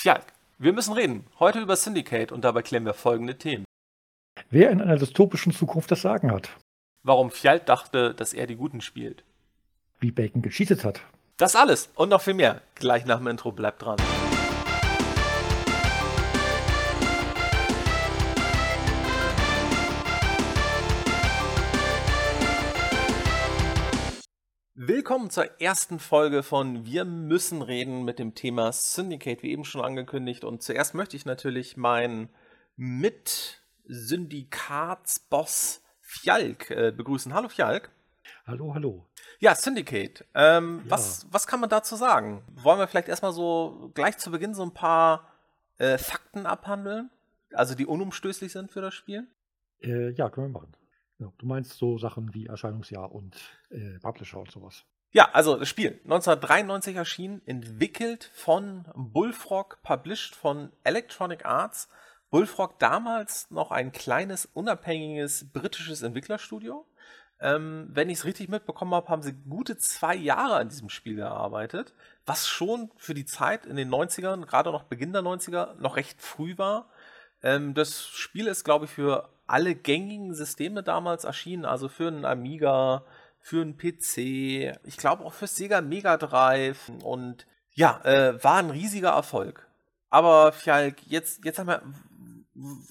Fjalk, wir müssen reden. Heute über Syndicate und dabei klären wir folgende Themen. Wer in einer dystopischen Zukunft das Sagen hat. Warum Fjalk dachte, dass er die Guten spielt. Wie Bacon gecheatet hat. Das alles und noch viel mehr. Gleich nach dem Intro bleibt dran. Willkommen zur ersten Folge von Wir müssen reden mit dem Thema Syndicate, wie eben schon angekündigt. Und zuerst möchte ich natürlich meinen Mit-Syndikatsboss Fjalk äh, begrüßen. Hallo Fjalk. Hallo, hallo. Ja, Syndicate. Ähm, ja. Was, was kann man dazu sagen? Wollen wir vielleicht erstmal so gleich zu Beginn so ein paar äh, Fakten abhandeln? Also die unumstößlich sind für das Spiel? Äh, ja, können wir machen. Ja, du meinst so Sachen wie Erscheinungsjahr und äh, Publisher und sowas. Ja, also das Spiel 1993 erschienen, entwickelt von Bullfrog, published von Electronic Arts. Bullfrog damals noch ein kleines, unabhängiges britisches Entwicklerstudio. Ähm, wenn ich es richtig mitbekommen habe, haben sie gute zwei Jahre an diesem Spiel gearbeitet, was schon für die Zeit in den 90ern, gerade noch Beginn der 90er, noch recht früh war. Ähm, das Spiel ist, glaube ich, für alle gängigen Systeme damals erschienen, also für einen Amiga, für einen PC, ich glaube auch für Sega Mega Drive und ja, äh, war ein riesiger Erfolg. Aber Fjalk, jetzt, jetzt haben wir,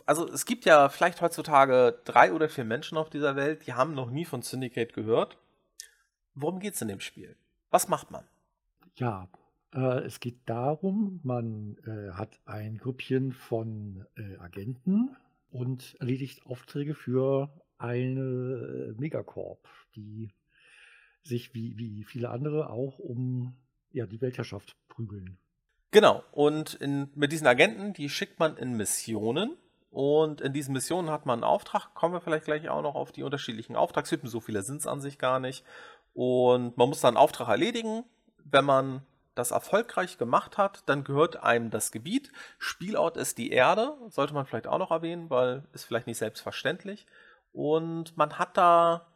also es gibt ja vielleicht heutzutage drei oder vier Menschen auf dieser Welt, die haben noch nie von Syndicate gehört. Worum geht es in dem Spiel? Was macht man? Ja, äh, es geht darum, man äh, hat ein Grüppchen von äh, Agenten, und erledigt Aufträge für eine Megacorp, die sich wie, wie viele andere auch um ja, die Weltherrschaft prügeln. Genau, und in, mit diesen Agenten, die schickt man in Missionen. Und in diesen Missionen hat man einen Auftrag, kommen wir vielleicht gleich auch noch auf die unterschiedlichen Auftragstypen, so viele sind es an sich gar nicht. Und man muss dann einen Auftrag erledigen. Wenn man das erfolgreich gemacht hat, dann gehört einem das Gebiet. Spielort ist die Erde, sollte man vielleicht auch noch erwähnen, weil ist vielleicht nicht selbstverständlich. Und man hat da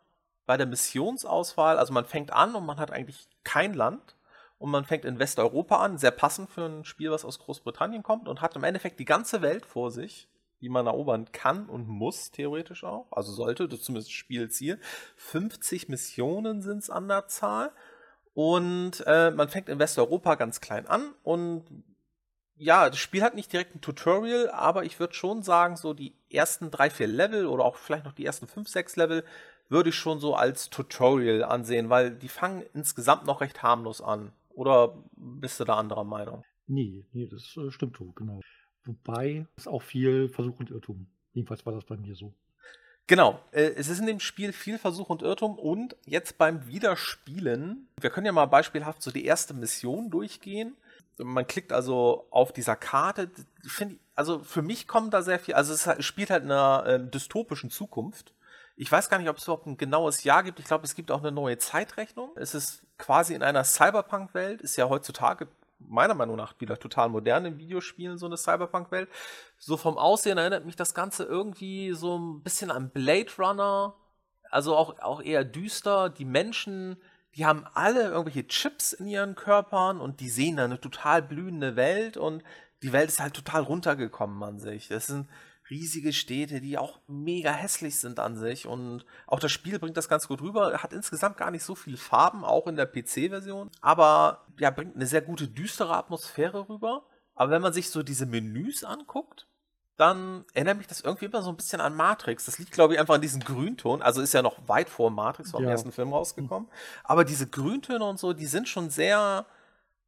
bei der Missionsauswahl, also man fängt an und man hat eigentlich kein Land. Und man fängt in Westeuropa an, sehr passend für ein Spiel, was aus Großbritannien kommt, und hat im Endeffekt die ganze Welt vor sich, die man erobern kann und muss, theoretisch auch. Also sollte, das ist zumindest Spielziel. 50 Missionen sind es an der Zahl. Und äh, man fängt in Westeuropa ganz klein an und ja, das Spiel hat nicht direkt ein Tutorial, aber ich würde schon sagen, so die ersten drei, vier Level oder auch vielleicht noch die ersten fünf, sechs Level würde ich schon so als Tutorial ansehen, weil die fangen insgesamt noch recht harmlos an. Oder bist du da anderer Meinung? Nee, nee, das äh, stimmt so, genau. Wobei es auch viel Versuch und Irrtum. Jedenfalls war das bei mir so. Genau, äh, es ist in dem Spiel viel Versuch und Irrtum und jetzt beim Wiederspielen, wir können ja mal beispielhaft so die erste Mission durchgehen. Man klickt also auf dieser Karte. Ich finde, also für mich kommt da sehr viel, also es spielt halt in einer äh, dystopischen Zukunft. Ich weiß gar nicht, ob es überhaupt ein genaues Jahr gibt. Ich glaube, es gibt auch eine neue Zeitrechnung. Es ist quasi in einer Cyberpunk-Welt, ist ja heutzutage meiner Meinung nach wieder total modern in Videospielen, so eine Cyberpunk-Welt. So vom Aussehen erinnert mich das Ganze irgendwie so ein bisschen an Blade Runner. Also auch, auch eher düster. Die Menschen, die haben alle irgendwelche Chips in ihren Körpern und die sehen da eine total blühende Welt und die Welt ist halt total runtergekommen an sich. Das sind riesige Städte, die auch mega hässlich sind an sich. Und auch das Spiel bringt das ganz gut rüber. Hat insgesamt gar nicht so viele Farben, auch in der PC-Version. Aber ja, bringt eine sehr gute, düstere Atmosphäre rüber. Aber wenn man sich so diese Menüs anguckt, dann erinnert mich das irgendwie immer so ein bisschen an Matrix. Das liegt, glaube ich, einfach an diesem Grünton. Also ist ja noch weit vor Matrix vom ja. ersten Film rausgekommen. Aber diese Grüntöne und so, die sind schon sehr,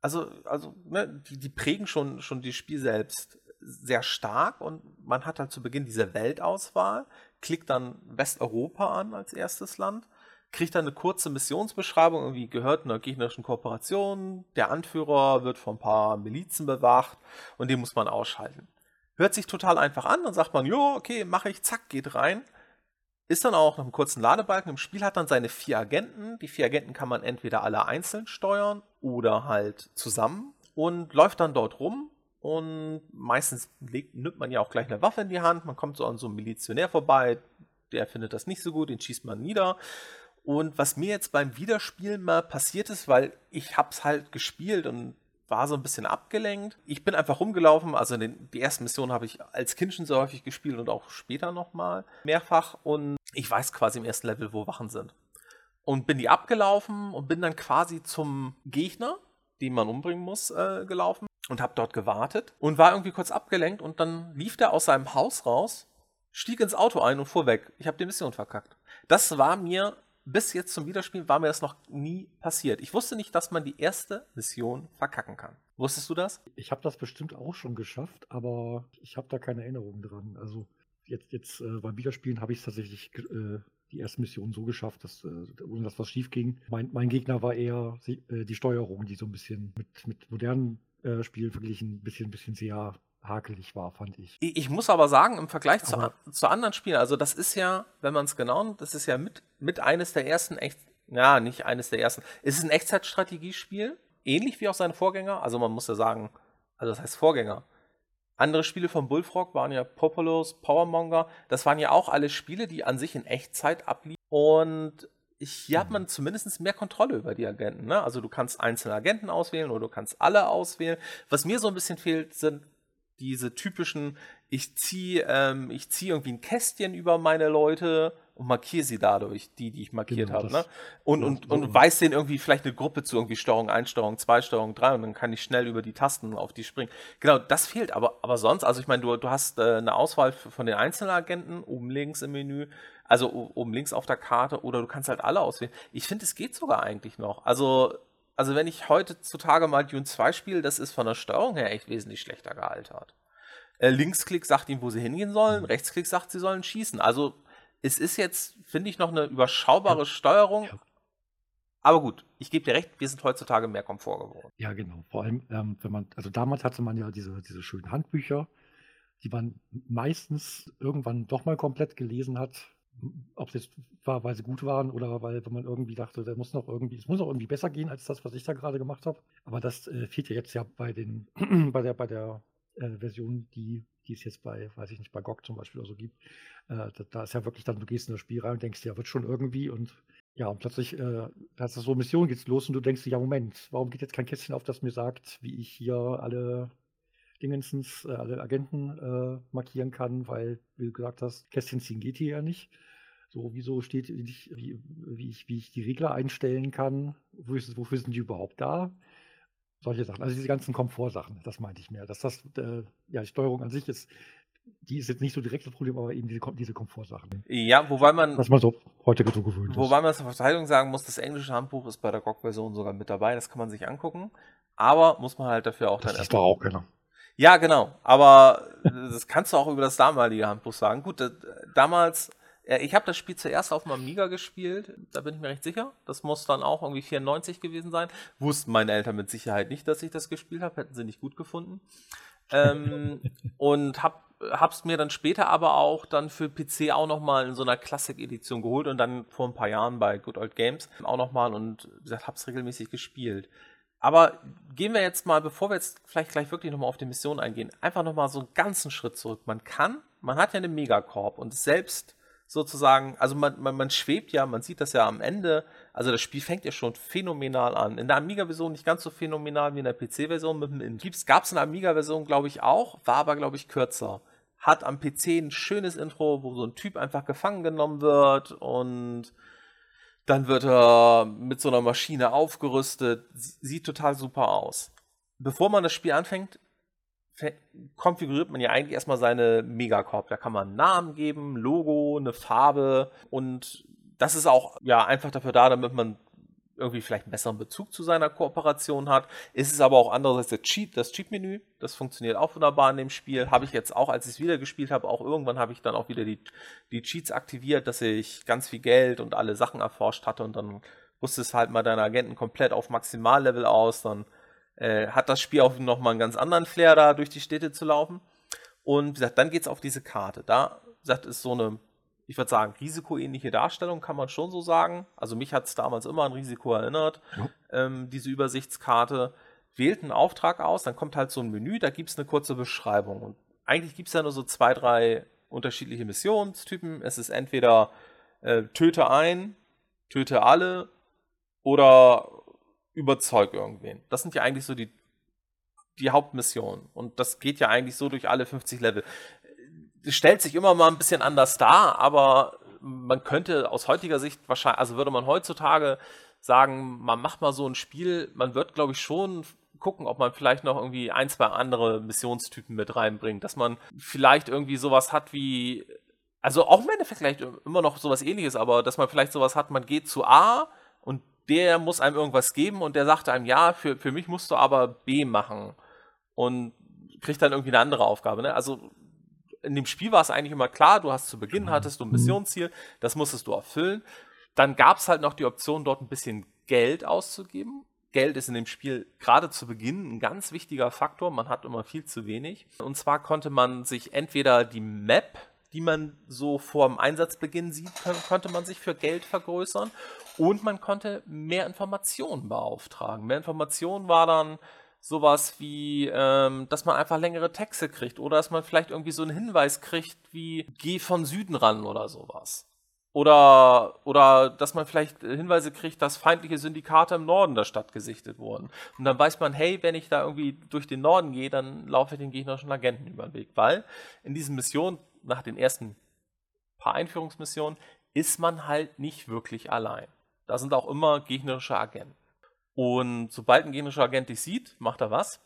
also, also, ne, die, die prägen schon, schon das Spiel selbst sehr stark und man hat halt zu Beginn diese Weltauswahl, klickt dann Westeuropa an als erstes Land, kriegt dann eine kurze Missionsbeschreibung, irgendwie gehört einer gegnerischen Kooperation, der Anführer wird von ein paar Milizen bewacht und den muss man ausschalten. Hört sich total einfach an, dann sagt man, jo, okay, mache ich, zack, geht rein. Ist dann auch nach einem kurzen Ladebalken im Spiel, hat dann seine vier Agenten. Die vier Agenten kann man entweder alle einzeln steuern oder halt zusammen und läuft dann dort rum und meistens legt, nimmt man ja auch gleich eine Waffe in die Hand. Man kommt so an so einem Milizionär vorbei, der findet das nicht so gut, den schießt man nieder. Und was mir jetzt beim Wiederspielen mal passiert ist, weil ich hab's halt gespielt und war so ein bisschen abgelenkt. Ich bin einfach rumgelaufen, also den, die ersten Missionen habe ich als Kind schon so häufig gespielt und auch später nochmal mehrfach und ich weiß quasi im ersten Level, wo Wachen sind. Und bin die abgelaufen und bin dann quasi zum Gegner, den man umbringen muss, äh, gelaufen und habe dort gewartet und war irgendwie kurz abgelenkt und dann lief der aus seinem Haus raus, stieg ins Auto ein und fuhr weg. Ich habe die Mission verkackt. Das war mir bis jetzt zum Wiederspielen war mir das noch nie passiert. Ich wusste nicht, dass man die erste Mission verkacken kann. Wusstest du das? Ich habe das bestimmt auch schon geschafft, aber ich habe da keine Erinnerung dran. Also jetzt, jetzt äh, beim Wiederspielen habe ich es tatsächlich äh, die erste Mission so geschafft, dass äh, ohne dass was schief ging. Mein, mein Gegner war eher äh, die Steuerung, die so ein bisschen mit, mit modernen äh, Spielen verglichen ein bisschen, bisschen sehr hakelig war, fand ich. Ich muss aber sagen, im Vergleich zu, zu, anderen Spielen, also das ist ja, wenn man es genau nimmt, das ist ja mit, mit eines der ersten, echt, ja, nicht eines der ersten, es ist ein Echtzeitstrategiespiel, ähnlich wie auch seine Vorgänger, also man muss ja sagen, also das heißt Vorgänger. Andere Spiele von Bullfrog waren ja Populous, Powermonger, das waren ja auch alle Spiele, die an sich in Echtzeit abliefen und hier hat man zumindest mehr Kontrolle über die Agenten. Ne? Also du kannst einzelne Agenten auswählen oder du kannst alle auswählen. Was mir so ein bisschen fehlt, sind diese typischen, ich ziehe ähm, ich zieh irgendwie ein Kästchen über meine Leute und markiere sie dadurch, die, die ich markiert genau, habe. Ne? Und, ja, und, und weiß denen irgendwie vielleicht eine Gruppe zu, irgendwie Steuerung 1, Steuerung 2, Steuerung 3 und dann kann ich schnell über die Tasten auf die springen. Genau, das fehlt. Aber, aber sonst, also ich meine, du, du hast äh, eine Auswahl von den einzelnen Agenten oben links im Menü, also oben links auf der Karte oder du kannst halt alle auswählen. Ich finde, es geht sogar eigentlich noch. Also also wenn ich heutzutage mal Dune 2 spiele, das ist von der Steuerung her echt wesentlich schlechter gealtert. Äh, Linksklick sagt ihm, wo sie hingehen sollen, mhm. Rechtsklick sagt, sie sollen schießen. Also es ist jetzt, finde ich, noch eine überschaubare ja. Steuerung. Ja. Aber gut, ich gebe dir recht, wir sind heutzutage mehr Komfort geworden. Ja, genau. Vor allem, ähm, wenn man, also damals hatte man ja diese, diese schönen Handbücher, die man meistens irgendwann doch mal komplett gelesen hat, ob es jetzt war, weil sie gut waren oder weil man irgendwie dachte, da muss noch irgendwie, es muss noch irgendwie besser gehen als das, was ich da gerade gemacht habe. Aber das äh, fehlt ja jetzt ja bei den, bei der, bei der äh, Version, die, die es jetzt bei, weiß ich nicht, bei GOG zum Beispiel oder so gibt. Äh, da, da, ist ja wirklich dann, du gehst in das Spiel rein und denkst, ja, wird schon irgendwie und ja, und plötzlich, äh, hast du so Mission geht's los und du denkst, ja, Moment, warum geht jetzt kein Kästchen auf, das mir sagt, wie ich hier alle Dingensens, äh, alle Agenten äh, markieren kann, weil, wie du gesagt hast, Kästchen ziehen geht hier ja nicht. So, wieso steht nicht, wie, wie, ich, wie ich die Regler einstellen kann, wofür sind die überhaupt da? Solche Sachen. Also diese ganzen Komfortsachen, das meinte ich mehr. Dass das, äh, ja, die Steuerung an sich ist, die ist jetzt nicht so direkt das Problem, aber eben diese, diese Komfortsachen. Ja, wobei man. Was man so heute so gewöhnt ist. Wobei man zur Verteidigung sagen muss, das englische Handbuch ist bei der GOG-Version sogar mit dabei, das kann man sich angucken. Aber muss man halt dafür auch das dann. Das ist doch auch keiner. Ja, genau. Aber das kannst du auch über das damalige Handbuch sagen. Gut, damals ich habe das Spiel zuerst auf dem Amiga gespielt, da bin ich mir recht sicher. Das muss dann auch irgendwie 94 gewesen sein. Wussten meine Eltern mit Sicherheit nicht, dass ich das gespielt habe, hätten sie nicht gut gefunden. ähm, und hab, hab's mir dann später aber auch dann für PC auch nochmal in so einer Classic-Edition geholt und dann vor ein paar Jahren bei Good Old Games auch nochmal und wie gesagt, hab's regelmäßig gespielt. Aber gehen wir jetzt mal, bevor wir jetzt vielleicht gleich wirklich nochmal auf die Mission eingehen, einfach nochmal so einen ganzen Schritt zurück. Man kann, man hat ja eine Megacorp und selbst sozusagen, also man, man, man schwebt ja, man sieht das ja am Ende, also das Spiel fängt ja schon phänomenal an. In der Amiga-Version nicht ganz so phänomenal wie in der PC-Version mit dem In. Gab es eine Amiga-Version, glaube ich, auch, war aber, glaube ich, kürzer. Hat am PC ein schönes Intro, wo so ein Typ einfach gefangen genommen wird und dann wird er mit so einer Maschine aufgerüstet. Sieht total super aus. Bevor man das Spiel anfängt, konfiguriert man ja eigentlich erstmal seine Megacorp. Da kann man einen Namen geben, Logo, eine Farbe und das ist auch ja einfach dafür da, damit man irgendwie vielleicht einen besseren Bezug zu seiner Kooperation hat. Es ist aber auch andererseits der Cheat, das Cheat-Menü. Das funktioniert auch wunderbar in dem Spiel. Habe ich jetzt auch, als ich es wieder gespielt habe, auch irgendwann habe ich dann auch wieder die, die Cheats aktiviert, dass ich ganz viel Geld und alle Sachen erforscht hatte und dann rüstest halt mal deine Agenten komplett auf Maximallevel aus. Dann äh, hat das Spiel auch nochmal einen ganz anderen Flair, da durch die Städte zu laufen. Und wie gesagt, dann geht es auf diese Karte. Da, gesagt, ist so eine, ich würde sagen, risikoähnliche Darstellung, kann man schon so sagen. Also mich hat es damals immer an Risiko erinnert, ja. ähm, diese Übersichtskarte. Wählt einen Auftrag aus, dann kommt halt so ein Menü, da gibt es eine kurze Beschreibung. Und eigentlich gibt es ja nur so zwei, drei unterschiedliche Missionstypen. Es ist entweder äh, töte ein, töte alle oder überzeug irgendwen. Das sind ja eigentlich so die die Hauptmission. Und das geht ja eigentlich so durch alle 50 Level. Es stellt sich immer mal ein bisschen anders dar, aber man könnte aus heutiger Sicht wahrscheinlich, also würde man heutzutage sagen, man macht mal so ein Spiel, man wird, glaube ich, schon gucken, ob man vielleicht noch irgendwie ein, zwei andere Missionstypen mit reinbringt, dass man vielleicht irgendwie sowas hat wie, also auch im Endeffekt vielleicht immer noch sowas ähnliches, aber dass man vielleicht sowas hat, man geht zu A und der muss einem irgendwas geben und der sagt einem, ja, für, für mich musst du aber B machen und kriegt dann irgendwie eine andere Aufgabe. Ne? Also in dem Spiel war es eigentlich immer klar, du hast zu Beginn hattest du ein Missionsziel, das musstest du erfüllen. Dann gab es halt noch die Option, dort ein bisschen Geld auszugeben. Geld ist in dem Spiel gerade zu Beginn ein ganz wichtiger Faktor. Man hat immer viel zu wenig. Und zwar konnte man sich entweder die Map, die man so vor dem Einsatzbeginn sieht, konnte man sich für Geld vergrößern. Und man konnte mehr Informationen beauftragen. Mehr Informationen war dann sowas wie, ähm, dass man einfach längere Texte kriegt oder dass man vielleicht irgendwie so einen Hinweis kriegt wie geh von Süden ran oder sowas. Oder, oder dass man vielleicht Hinweise kriegt, dass feindliche Syndikate im Norden der Stadt gesichtet wurden. Und dann weiß man, hey, wenn ich da irgendwie durch den Norden gehe, dann laufe ich den gegnerischen Agenten über den Weg. Weil in diesen Missionen, nach den ersten paar Einführungsmissionen, ist man halt nicht wirklich allein. Da sind auch immer gegnerische Agenten. Und sobald ein gegnerischer Agent dich sieht, macht er was?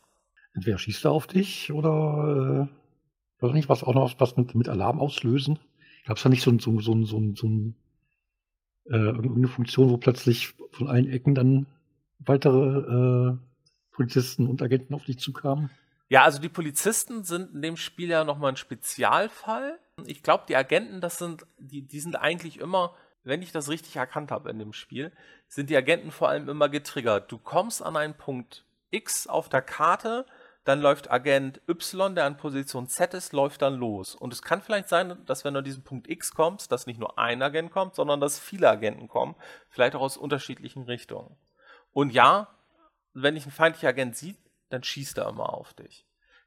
Entweder schießt er auf dich oder äh, weiß nicht, was auch noch was mit, mit Alarm auslösen. Gab es da nicht so, so, so, so, so ein, äh, irgendeine Funktion, wo plötzlich von allen Ecken dann weitere äh, Polizisten und Agenten auf dich zukamen? Ja, also die Polizisten sind in dem Spiel ja nochmal ein Spezialfall. Ich glaube, die Agenten, das sind, die, die sind eigentlich immer wenn ich das richtig erkannt habe in dem Spiel, sind die Agenten vor allem immer getriggert. Du kommst an einen Punkt X auf der Karte, dann läuft Agent Y, der an Position Z ist, läuft dann los. Und es kann vielleicht sein, dass wenn du an diesen Punkt X kommst, dass nicht nur ein Agent kommt, sondern dass viele Agenten kommen, vielleicht auch aus unterschiedlichen Richtungen. Und ja, wenn dich ein feindlicher Agent sieht, dann schießt er immer auf dich.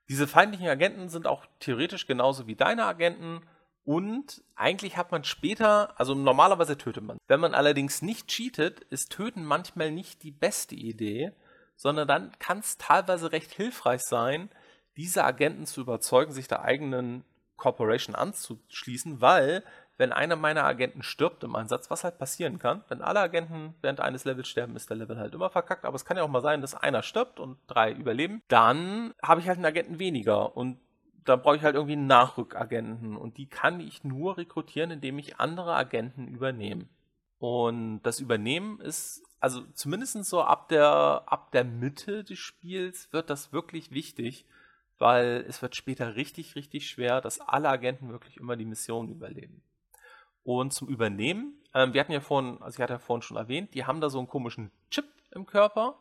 Diese feindlichen Agenten sind auch theoretisch genauso wie deine Agenten und eigentlich hat man später, also normalerweise tötet man. Wenn man allerdings nicht cheatet, ist Töten manchmal nicht die beste Idee, sondern dann kann es teilweise recht hilfreich sein, diese Agenten zu überzeugen, sich der eigenen Corporation anzuschließen, weil wenn einer meiner Agenten stirbt im Einsatz, was halt passieren kann, wenn alle Agenten während eines Levels sterben, ist der Level halt immer verkackt, aber es kann ja auch mal sein, dass einer stirbt und drei überleben, dann habe ich halt einen Agenten weniger. Und da brauche ich halt irgendwie einen Nachrückagenten und die kann ich nur rekrutieren, indem ich andere Agenten übernehme. Und das Übernehmen ist, also zumindest so ab der, ab der Mitte des Spiels wird das wirklich wichtig, weil es wird später richtig, richtig schwer, dass alle Agenten wirklich immer die Mission überleben. Und zum Übernehmen, ähm, wir hatten ja vorhin, also ich hatte ja vorhin schon erwähnt, die haben da so einen komischen Chip im Körper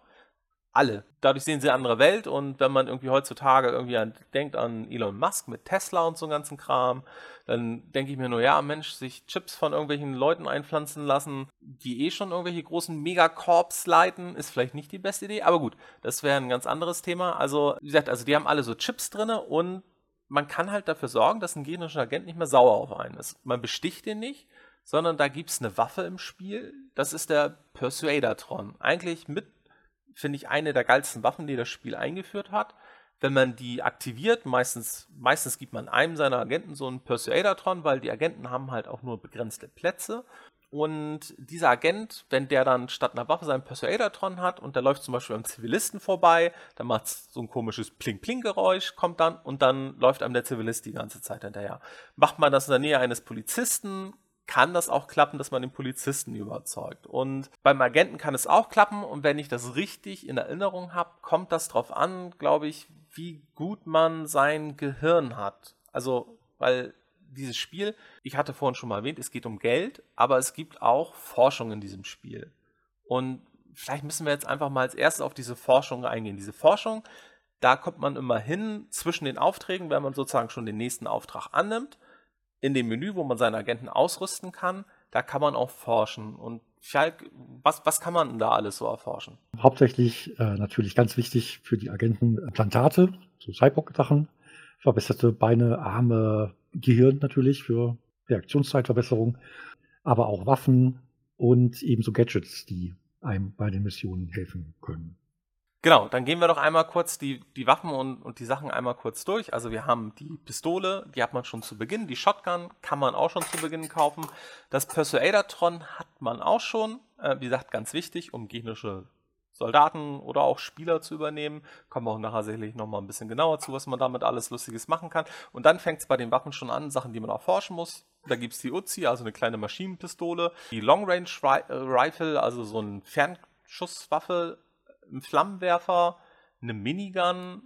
alle. Dadurch sehen sie eine andere Welt und wenn man irgendwie heutzutage irgendwie an, denkt an Elon Musk mit Tesla und so ganzen Kram, dann denke ich mir nur, ja, Mensch, sich Chips von irgendwelchen Leuten einpflanzen lassen, die eh schon irgendwelche großen Megacorps leiten, ist vielleicht nicht die beste Idee, aber gut, das wäre ein ganz anderes Thema. Also, wie gesagt, also die haben alle so Chips drin und man kann halt dafür sorgen, dass ein gegnerischer Agent nicht mehr sauer auf einen ist. Man besticht den nicht, sondern da gibt es eine Waffe im Spiel, das ist der Persuadertron. Eigentlich mit finde ich, eine der geilsten Waffen, die das Spiel eingeführt hat. Wenn man die aktiviert, meistens, meistens gibt man einem seiner Agenten so einen Persuadertron, weil die Agenten haben halt auch nur begrenzte Plätze. Und dieser Agent, wenn der dann statt einer Waffe seinen Persuadertron hat und der läuft zum Beispiel beim Zivilisten vorbei, dann macht es so ein komisches Pling-Pling-Geräusch, kommt dann und dann läuft einem der Zivilist die ganze Zeit hinterher. Macht man das in der Nähe eines Polizisten, kann das auch klappen, dass man den Polizisten überzeugt. Und beim Agenten kann es auch klappen. Und wenn ich das richtig in Erinnerung habe, kommt das darauf an, glaube ich, wie gut man sein Gehirn hat. Also, weil dieses Spiel, ich hatte vorhin schon mal erwähnt, es geht um Geld, aber es gibt auch Forschung in diesem Spiel. Und vielleicht müssen wir jetzt einfach mal als erstes auf diese Forschung eingehen. Diese Forschung, da kommt man immer hin zwischen den Aufträgen, wenn man sozusagen schon den nächsten Auftrag annimmt in dem Menü, wo man seine Agenten ausrüsten kann, da kann man auch forschen. Und Falk, was, was kann man da alles so erforschen? Hauptsächlich äh, natürlich ganz wichtig für die Agenten Implantate, so Cyborg-Sachen, verbesserte Beine, Arme, Gehirn natürlich für Reaktionszeitverbesserung, aber auch Waffen und ebenso Gadgets, die einem bei den Missionen helfen können. Genau, dann gehen wir doch einmal kurz die, die Waffen und, und die Sachen einmal kurz durch. Also wir haben die Pistole, die hat man schon zu Beginn. Die Shotgun kann man auch schon zu Beginn kaufen. Das Persuader-Tron hat man auch schon. Äh, wie gesagt, ganz wichtig, um gegnerische Soldaten oder auch Spieler zu übernehmen. Kommen wir auch nachher sicherlich nochmal ein bisschen genauer zu, was man damit alles Lustiges machen kann. Und dann fängt es bei den Waffen schon an, Sachen, die man erforschen muss. Da gibt es die Uzi, also eine kleine Maschinenpistole, die Long Range äh, Rifle, also so eine Fernschusswaffe, ein Flammenwerfer, eine Minigun,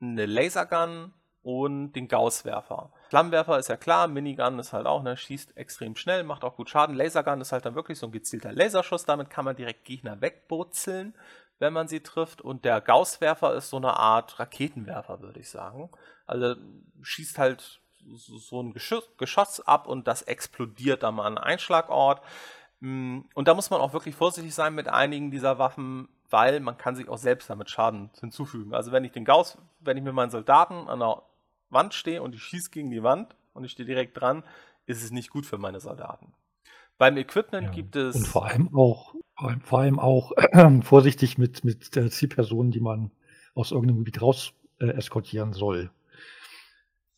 eine Lasergun und den Gausswerfer. Flammenwerfer ist ja klar, Minigun ist halt auch, ne, schießt extrem schnell, macht auch gut Schaden. Lasergun ist halt dann wirklich so ein gezielter Laserschuss, damit kann man direkt Gegner wegbrutzeln, wenn man sie trifft. Und der Gausswerfer ist so eine Art Raketenwerfer, würde ich sagen. Also schießt halt so ein Geschoss, Geschoss ab und das explodiert dann mal an Einschlagort. Mm, und da muss man auch wirklich vorsichtig sein mit einigen dieser Waffen, weil man kann sich auch selbst damit Schaden hinzufügen. Also wenn ich den Gauss, wenn ich mit meinen Soldaten an der Wand stehe und ich schieße gegen die Wand und ich stehe direkt dran, ist es nicht gut für meine Soldaten. Beim Equipment ja, gibt es. Und vor allem auch, vor allem auch äh, vorsichtig mit, mit der Zielperson, die man aus irgendeinem Gebiet raus äh, eskortieren soll.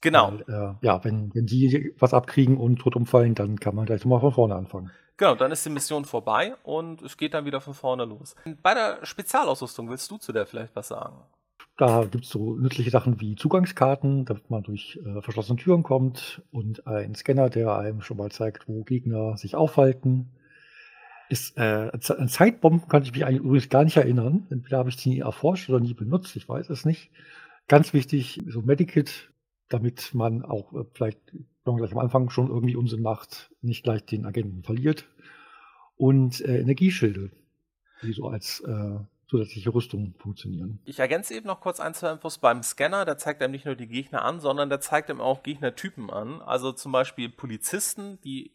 Genau. Weil, äh, ja, wenn, wenn die was abkriegen und tot umfallen, dann kann man gleich nochmal von vorne anfangen. Genau, dann ist die Mission vorbei und es geht dann wieder von vorne los. Bei der Spezialausrüstung willst du zu der vielleicht was sagen? Da gibt es so nützliche Sachen wie Zugangskarten, damit man durch äh, verschlossene Türen kommt und ein Scanner, der einem schon mal zeigt, wo Gegner sich aufhalten. Ist, äh, an Zeitbomben kann ich mich eigentlich übrigens gar nicht erinnern. Entweder habe ich die nie erforscht oder nie benutzt, ich weiß es nicht. Ganz wichtig, so Medikit, damit man auch äh, vielleicht gleich am Anfang schon irgendwie Unsinn macht, nicht gleich den Agenten verliert. Und äh, Energieschilde, die so als äh, zusätzliche Rüstung funktionieren. Ich ergänze eben noch kurz ein, zwei Infos beim Scanner. Der zeigt einem nicht nur die Gegner an, sondern der zeigt einem auch Gegnertypen an. Also zum Beispiel Polizisten, die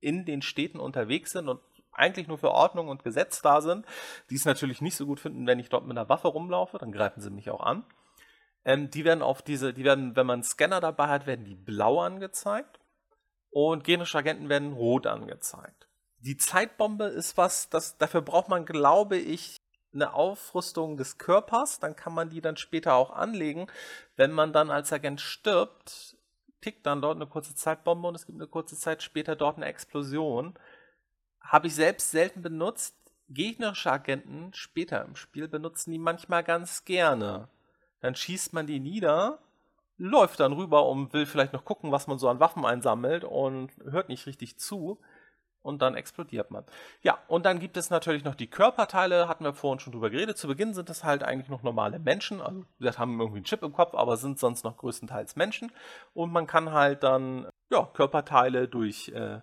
in den Städten unterwegs sind und eigentlich nur für Ordnung und Gesetz da sind, die es natürlich nicht so gut finden, wenn ich dort mit einer Waffe rumlaufe, dann greifen sie mich auch an. Ähm, die werden auf diese, die werden, wenn man einen Scanner dabei hat, werden die blau angezeigt und generische Agenten werden rot angezeigt. Die Zeitbombe ist was, das, dafür braucht man, glaube ich, eine Aufrüstung des Körpers, dann kann man die dann später auch anlegen. Wenn man dann als Agent stirbt, tickt dann dort eine kurze Zeitbombe und es gibt eine kurze Zeit später dort eine Explosion. Habe ich selbst selten benutzt. Gegnerische Agenten später im Spiel benutzen die manchmal ganz gerne dann schießt man die nieder, läuft dann rüber und will vielleicht noch gucken, was man so an Waffen einsammelt und hört nicht richtig zu. Und dann explodiert man. Ja, und dann gibt es natürlich noch die Körperteile, hatten wir vorhin schon drüber geredet. Zu Beginn sind das halt eigentlich noch normale Menschen. Also, wir haben irgendwie einen Chip im Kopf, aber sind sonst noch größtenteils Menschen. Und man kann halt dann ja, Körperteile durch äh,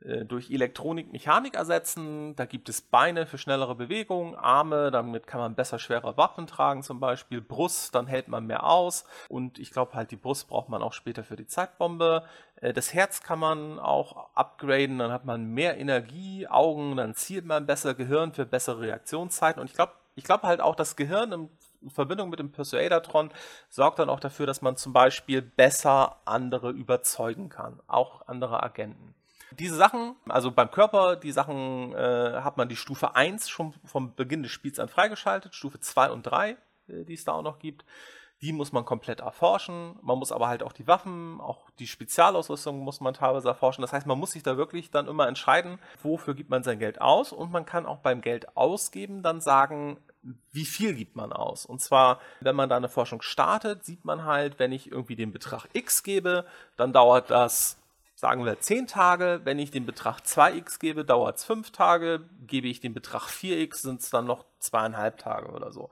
durch Elektronik Mechanik ersetzen. Da gibt es Beine für schnellere Bewegungen, Arme, damit kann man besser schwere Waffen tragen zum Beispiel, Brust, dann hält man mehr aus und ich glaube halt die Brust braucht man auch später für die Zeitbombe. Äh, das Herz kann man auch upgraden, dann hat man mehr Energie, Augen, dann zielt man besser, Gehirn für bessere Reaktionszeiten und ich glaube ich glaube halt auch, das Gehirn in Verbindung mit dem Persuadertron sorgt dann auch dafür, dass man zum Beispiel besser andere überzeugen kann, auch andere Agenten. Diese Sachen, also beim Körper, die Sachen äh, hat man die Stufe 1 schon vom Beginn des Spiels an freigeschaltet, Stufe 2 und 3, äh, die es da auch noch gibt. Die muss man komplett erforschen. Man muss aber halt auch die Waffen, auch die Spezialausrüstung muss man teilweise erforschen. Das heißt, man muss sich da wirklich dann immer entscheiden, wofür gibt man sein Geld aus. Und man kann auch beim Geld ausgeben dann sagen, wie viel gibt man aus? Und zwar, wenn man da eine Forschung startet, sieht man halt, wenn ich irgendwie den Betrag X gebe, dann dauert das sagen wir 10 Tage. Wenn ich den Betrag 2x gebe, dauert es 5 Tage. Gebe ich den Betrag 4x, sind es dann noch zweieinhalb Tage oder so.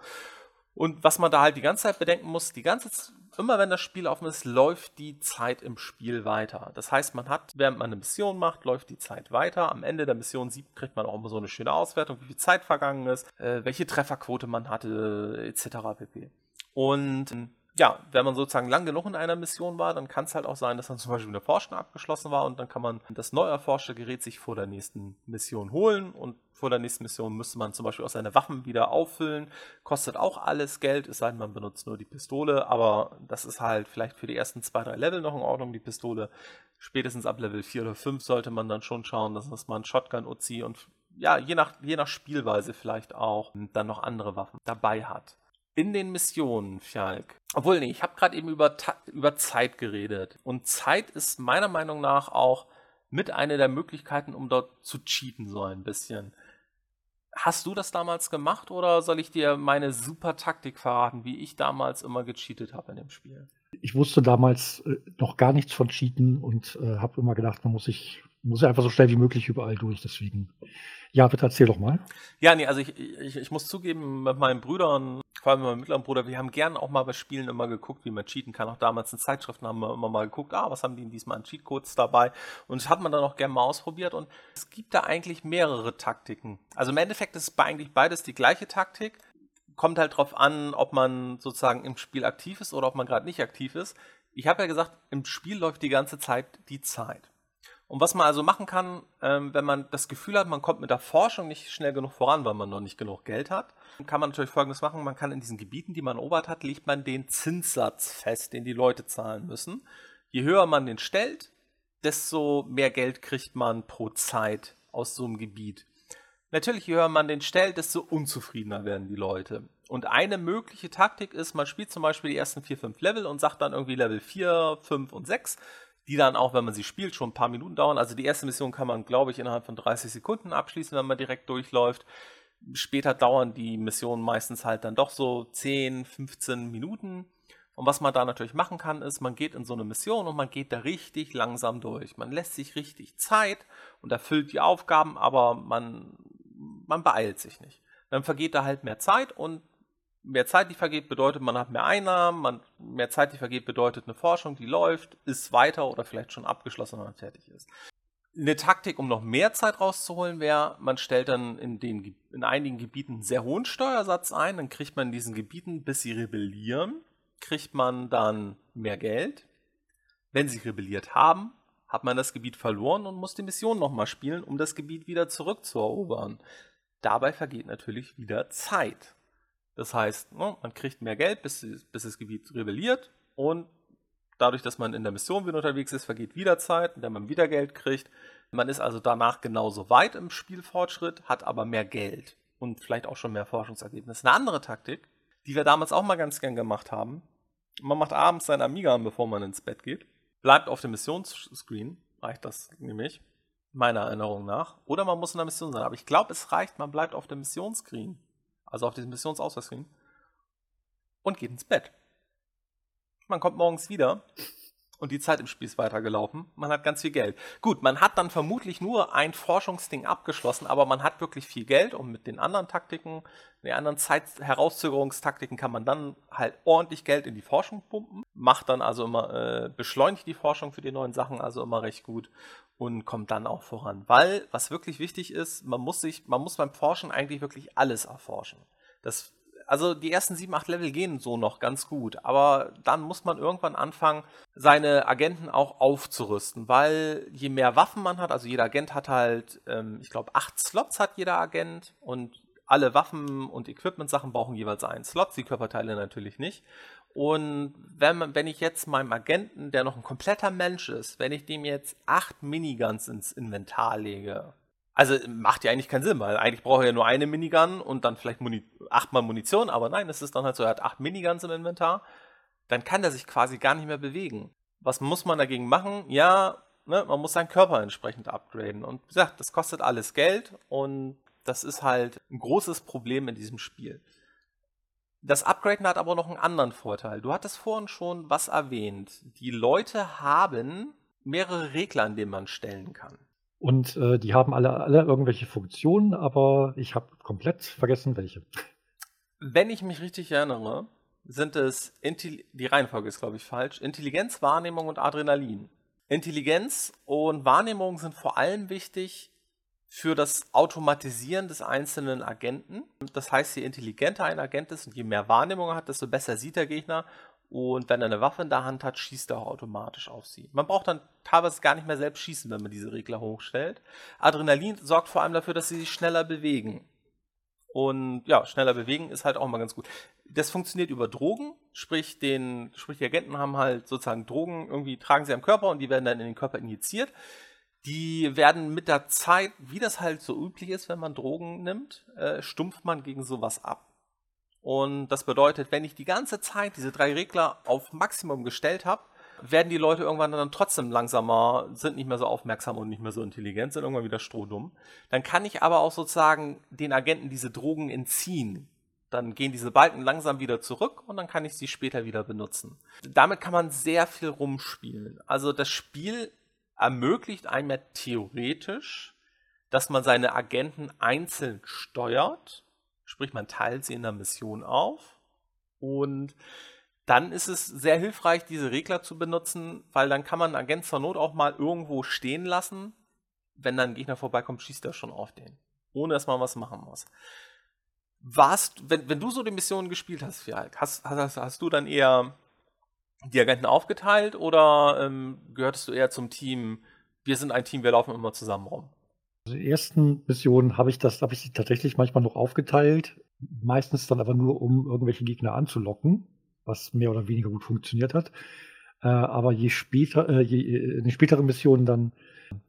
Und was man da halt die ganze Zeit bedenken muss, die ganze Zeit, immer wenn das Spiel offen ist, läuft die Zeit im Spiel weiter. Das heißt, man hat, während man eine Mission macht, läuft die Zeit weiter. Am Ende der Mission sieht, kriegt man auch immer so eine schöne Auswertung, wie viel Zeit vergangen ist, äh, welche Trefferquote man hatte, etc. pp. Und ja, wenn man sozusagen lang genug in einer Mission war, dann kann es halt auch sein, dass dann zum Beispiel eine Forschung abgeschlossen war und dann kann man das neu erforschte Gerät sich vor der nächsten Mission holen und vor der nächsten Mission müsste man zum Beispiel auch seine Waffen wieder auffüllen. Kostet auch alles Geld, es sei denn, man benutzt nur die Pistole, aber das ist halt vielleicht für die ersten zwei, drei Level noch in Ordnung, die Pistole. Spätestens ab Level 4 oder 5 sollte man dann schon schauen, dass man Shotgun, Uzi und ja, je nach, je nach Spielweise vielleicht auch dann noch andere Waffen dabei hat. In den Missionen, Fjalk. Obwohl, nee, ich habe gerade eben über, über Zeit geredet. Und Zeit ist meiner Meinung nach auch mit einer der Möglichkeiten, um dort zu cheaten, so ein bisschen. Hast du das damals gemacht oder soll ich dir meine super Taktik verraten, wie ich damals immer gecheatet habe in dem Spiel? Ich wusste damals äh, noch gar nichts von Cheaten und äh, habe immer gedacht, man muss sich muss einfach so schnell wie möglich überall durch. Deswegen, ja, bitte erzähl doch mal. Ja, nee, also ich, ich, ich muss zugeben, mit meinen Brüdern, vor allem mit meinem mittleren Bruder, wir haben gern auch mal bei Spielen immer geguckt, wie man cheaten kann. Auch damals in Zeitschriften haben wir immer mal geguckt, ah, was haben die diesmal an Cheatcodes dabei? Und das hat man dann auch gern mal ausprobiert. Und es gibt da eigentlich mehrere Taktiken. Also im Endeffekt ist eigentlich beides die gleiche Taktik kommt halt drauf an, ob man sozusagen im Spiel aktiv ist oder ob man gerade nicht aktiv ist. Ich habe ja gesagt, im Spiel läuft die ganze Zeit die Zeit. Und was man also machen kann, ähm, wenn man das Gefühl hat, man kommt mit der Forschung nicht schnell genug voran, weil man noch nicht genug Geld hat, kann man natürlich Folgendes machen. Man kann in diesen Gebieten, die man erobert hat, legt man den Zinssatz fest, den die Leute zahlen müssen. Je höher man den stellt, desto mehr Geld kriegt man pro Zeit aus so einem Gebiet. Natürlich, je höher man den stellt, desto unzufriedener werden die Leute. Und eine mögliche Taktik ist, man spielt zum Beispiel die ersten 4, 5 Level und sagt dann irgendwie Level 4, 5 und 6 die dann auch, wenn man sie spielt, schon ein paar Minuten dauern. Also die erste Mission kann man, glaube ich, innerhalb von 30 Sekunden abschließen, wenn man direkt durchläuft. Später dauern die Missionen meistens halt dann doch so 10, 15 Minuten. Und was man da natürlich machen kann, ist, man geht in so eine Mission und man geht da richtig langsam durch. Man lässt sich richtig Zeit und erfüllt die Aufgaben, aber man, man beeilt sich nicht. Dann vergeht da halt mehr Zeit und mehr Zeit, die vergeht, bedeutet, man hat mehr Einnahmen, man, mehr Zeit, die vergeht, bedeutet eine Forschung, die läuft, ist weiter oder vielleicht schon abgeschlossen, wenn man fertig ist. Eine Taktik, um noch mehr Zeit rauszuholen, wäre, man stellt dann in, den, in einigen Gebieten einen sehr hohen Steuersatz ein, dann kriegt man in diesen Gebieten, bis sie rebellieren, kriegt man dann mehr Geld. Wenn sie rebelliert haben, hat man das Gebiet verloren und muss die Mission nochmal spielen, um das Gebiet wieder zurückzuerobern. Dabei vergeht natürlich wieder Zeit. Das heißt, ne, man kriegt mehr Geld, bis, bis das Gebiet rebelliert und dadurch, dass man in der Mission wieder unterwegs ist, vergeht wieder Zeit, in der man wieder Geld kriegt. Man ist also danach genauso weit im Spielfortschritt, hat aber mehr Geld und vielleicht auch schon mehr Forschungsergebnisse. Eine andere Taktik, die wir damals auch mal ganz gern gemacht haben, man macht abends sein Amiga an, bevor man ins Bett geht, bleibt auf dem Missionsscreen, reicht das nämlich, meiner Erinnerung nach. Oder man muss in der Mission sein. Aber ich glaube, es reicht, man bleibt auf dem Missionsscreen also auf diesem Missionsausweichscreen, und geht ins Bett. Man kommt morgens wieder und die Zeit im Spiel ist weitergelaufen. Man hat ganz viel Geld. Gut, man hat dann vermutlich nur ein Forschungsding abgeschlossen, aber man hat wirklich viel Geld und mit den anderen Taktiken, den anderen Zeitherauszugerungstaktiken kann man dann halt ordentlich Geld in die Forschung pumpen. Macht dann also immer, äh, beschleunigt die Forschung für die neuen Sachen also immer recht gut und kommt dann auch voran. Weil, was wirklich wichtig ist, man muss sich, man muss beim Forschen eigentlich wirklich alles erforschen. Das, also die ersten sieben, acht Level gehen so noch ganz gut, aber dann muss man irgendwann anfangen, seine Agenten auch aufzurüsten, weil je mehr Waffen man hat, also jeder Agent hat halt, ähm, ich glaube, acht Slots hat jeder Agent und alle Waffen und Equipment-Sachen brauchen jeweils einen Slot, die Körperteile natürlich nicht. Und wenn, wenn ich jetzt meinem Agenten, der noch ein kompletter Mensch ist, wenn ich dem jetzt acht Miniguns ins Inventar lege, also macht ja eigentlich keinen Sinn, weil eigentlich braucht er ja nur eine Minigun und dann vielleicht Muni achtmal Munition, aber nein, es ist dann halt so, er hat acht Miniguns im Inventar, dann kann er sich quasi gar nicht mehr bewegen. Was muss man dagegen machen? Ja, ne, man muss seinen Körper entsprechend upgraden. Und wie gesagt, das kostet alles Geld und das ist halt ein großes Problem in diesem Spiel. Das Upgraden hat aber noch einen anderen Vorteil. Du hattest vorhin schon was erwähnt. Die Leute haben mehrere Regler, an denen man stellen kann. Und äh, die haben alle, alle irgendwelche Funktionen, aber ich habe komplett vergessen, welche. Wenn ich mich richtig erinnere, sind es, Intelli die Reihenfolge ist, glaube ich, falsch, Intelligenz, Wahrnehmung und Adrenalin. Intelligenz und Wahrnehmung sind vor allem wichtig, für das Automatisieren des einzelnen Agenten. Das heißt, je intelligenter ein Agent ist und je mehr Wahrnehmung er hat, desto besser sieht der Gegner. Und wenn er eine Waffe in der Hand hat, schießt er auch automatisch auf sie. Man braucht dann teilweise gar nicht mehr selbst schießen, wenn man diese Regler hochstellt. Adrenalin sorgt vor allem dafür, dass sie sich schneller bewegen. Und ja, schneller bewegen ist halt auch mal ganz gut. Das funktioniert über Drogen, sprich, den, sprich die Agenten haben halt sozusagen Drogen, irgendwie tragen sie am Körper und die werden dann in den Körper injiziert. Die werden mit der Zeit, wie das halt so üblich ist, wenn man Drogen nimmt, äh, stumpft man gegen sowas ab. Und das bedeutet, wenn ich die ganze Zeit diese drei Regler auf Maximum gestellt habe, werden die Leute irgendwann dann trotzdem langsamer, sind nicht mehr so aufmerksam und nicht mehr so intelligent, sind irgendwann wieder strohdumm. Dann kann ich aber auch sozusagen den Agenten diese Drogen entziehen. Dann gehen diese Balken langsam wieder zurück und dann kann ich sie später wieder benutzen. Damit kann man sehr viel rumspielen. Also das Spiel ermöglicht einem ja theoretisch, dass man seine Agenten einzeln steuert Sprich, man teilt sie in der Mission auf und dann ist es sehr hilfreich, diese Regler zu benutzen, weil dann kann man einen Agent zur Not auch mal irgendwo stehen lassen. Wenn dann ein Gegner vorbeikommt, schießt er schon auf den. Ohne dass man was machen muss. Warst, wenn, wenn du so die Missionen gespielt hast, Fialk, hast, hast, hast du dann eher die Agenten aufgeteilt oder ähm, gehörtest du eher zum Team, wir sind ein Team, wir laufen immer zusammen rum? Also den ersten Missionen habe ich das, habe ich sie tatsächlich manchmal noch aufgeteilt, meistens dann aber nur, um irgendwelche Gegner anzulocken, was mehr oder weniger gut funktioniert hat. Äh, aber je später, äh, je, in den späteren Missionen dann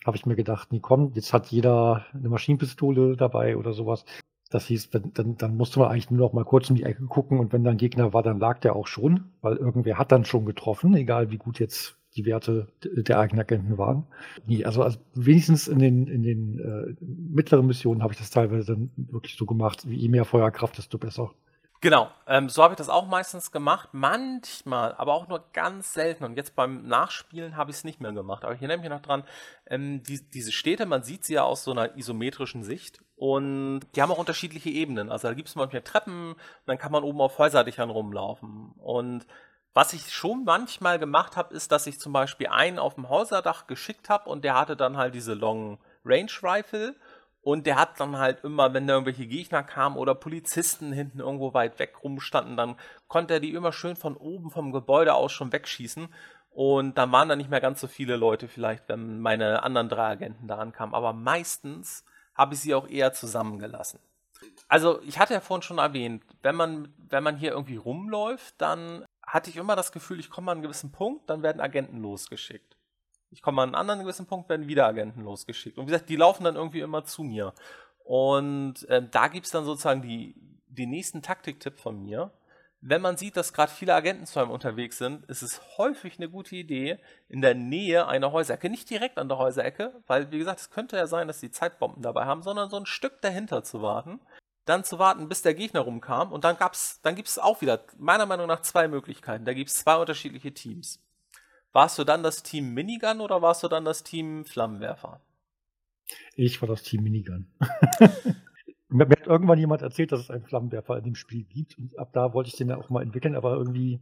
habe ich mir gedacht, nee, komm, jetzt hat jeder eine Maschinenpistole dabei oder sowas. Das hieß, wenn, dann, dann musste man eigentlich nur noch mal kurz um die Ecke gucken und wenn dann Gegner war, dann lag der auch schon, weil irgendwer hat dann schon getroffen, egal wie gut jetzt die Werte der eigenen Agenten waren. Nee, also, also wenigstens in den, in den äh, mittleren Missionen habe ich das teilweise dann wirklich so gemacht, je mehr Feuerkraft, desto besser. Genau, ähm, so habe ich das auch meistens gemacht. Manchmal, aber auch nur ganz selten. Und jetzt beim Nachspielen habe ich es nicht mehr gemacht. Aber hier nehme ich noch dran, ähm, die, diese Städte, man sieht sie ja aus so einer isometrischen Sicht. Und die haben auch unterschiedliche Ebenen. Also da gibt es manchmal Treppen, dann kann man oben auf Häuserdächern rumlaufen. Und was ich schon manchmal gemacht habe, ist, dass ich zum Beispiel einen auf dem Häuserdach geschickt habe und der hatte dann halt diese Long Range Rifle und der hat dann halt immer, wenn da irgendwelche Gegner kamen oder Polizisten hinten irgendwo weit weg rumstanden, dann konnte er die immer schön von oben vom Gebäude aus schon wegschießen. Und dann waren da nicht mehr ganz so viele Leute vielleicht, wenn meine anderen drei Agenten da ankamen. Aber meistens habe ich sie auch eher zusammengelassen. Also ich hatte ja vorhin schon erwähnt, wenn man, wenn man hier irgendwie rumläuft, dann hatte ich immer das Gefühl, ich komme an einen gewissen Punkt, dann werden Agenten losgeschickt. Ich komme an einen anderen gewissen Punkt, werden wieder Agenten losgeschickt. Und wie gesagt, die laufen dann irgendwie immer zu mir. Und äh, da gibt es dann sozusagen die, den nächsten Taktiktipp von mir. Wenn man sieht, dass gerade viele Agenten zu einem unterwegs sind, ist es häufig eine gute Idee, in der Nähe einer Häuserecke, nicht direkt an der Häuserecke, weil, wie gesagt, es könnte ja sein, dass die Zeitbomben dabei haben, sondern so ein Stück dahinter zu warten dann zu warten, bis der Gegner rumkam. Und dann gab's, dann gibt es auch wieder, meiner Meinung nach, zwei Möglichkeiten. Da gibt es zwei unterschiedliche Teams. Warst du dann das Team Minigun oder warst du dann das Team Flammenwerfer? Ich war das Team Minigun. Mir hat irgendwann jemand erzählt, dass es einen Flammenwerfer in dem Spiel gibt. Und ab da wollte ich den ja auch mal entwickeln, aber irgendwie,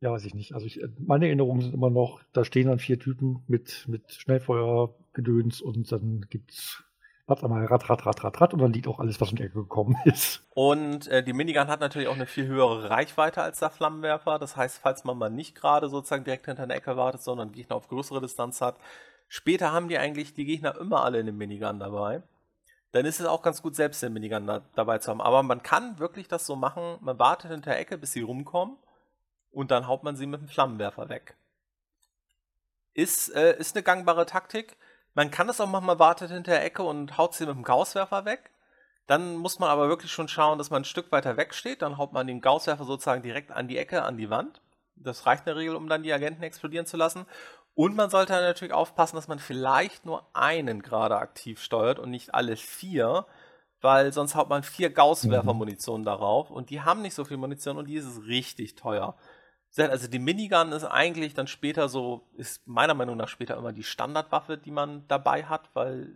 ja, weiß ich nicht. Also ich, meine Erinnerungen sind immer noch, da stehen dann vier Typen mit, mit Schnellfeuergedöns und dann gibt Macht einmal rat, rat, rat, rat, rat und dann liegt auch alles, was um die Ecke gekommen ist. Und äh, die Minigun hat natürlich auch eine viel höhere Reichweite als der Flammenwerfer. Das heißt, falls man mal nicht gerade sozusagen direkt hinter einer Ecke wartet, sondern Gegner auf größere Distanz hat, später haben die eigentlich die Gegner immer alle in dem Minigun dabei. Dann ist es auch ganz gut, selbst den Minigun da, dabei zu haben. Aber man kann wirklich das so machen, man wartet hinter der Ecke, bis sie rumkommen und dann haut man sie mit dem Flammenwerfer weg. Ist, äh, ist eine gangbare Taktik man kann das auch manchmal wartet hinter der Ecke und haut sie mit dem Gausswerfer weg. Dann muss man aber wirklich schon schauen, dass man ein Stück weiter weg steht. Dann haut man den Gausswerfer sozusagen direkt an die Ecke, an die Wand. Das reicht in der Regel, um dann die Agenten explodieren zu lassen. Und man sollte natürlich aufpassen, dass man vielleicht nur einen gerade aktiv steuert und nicht alle vier, weil sonst haut man vier Gausswerfer-Munition mhm. darauf und die haben nicht so viel Munition und die ist richtig teuer. Also die Minigun ist eigentlich dann später so, ist meiner Meinung nach später immer die Standardwaffe, die man dabei hat, weil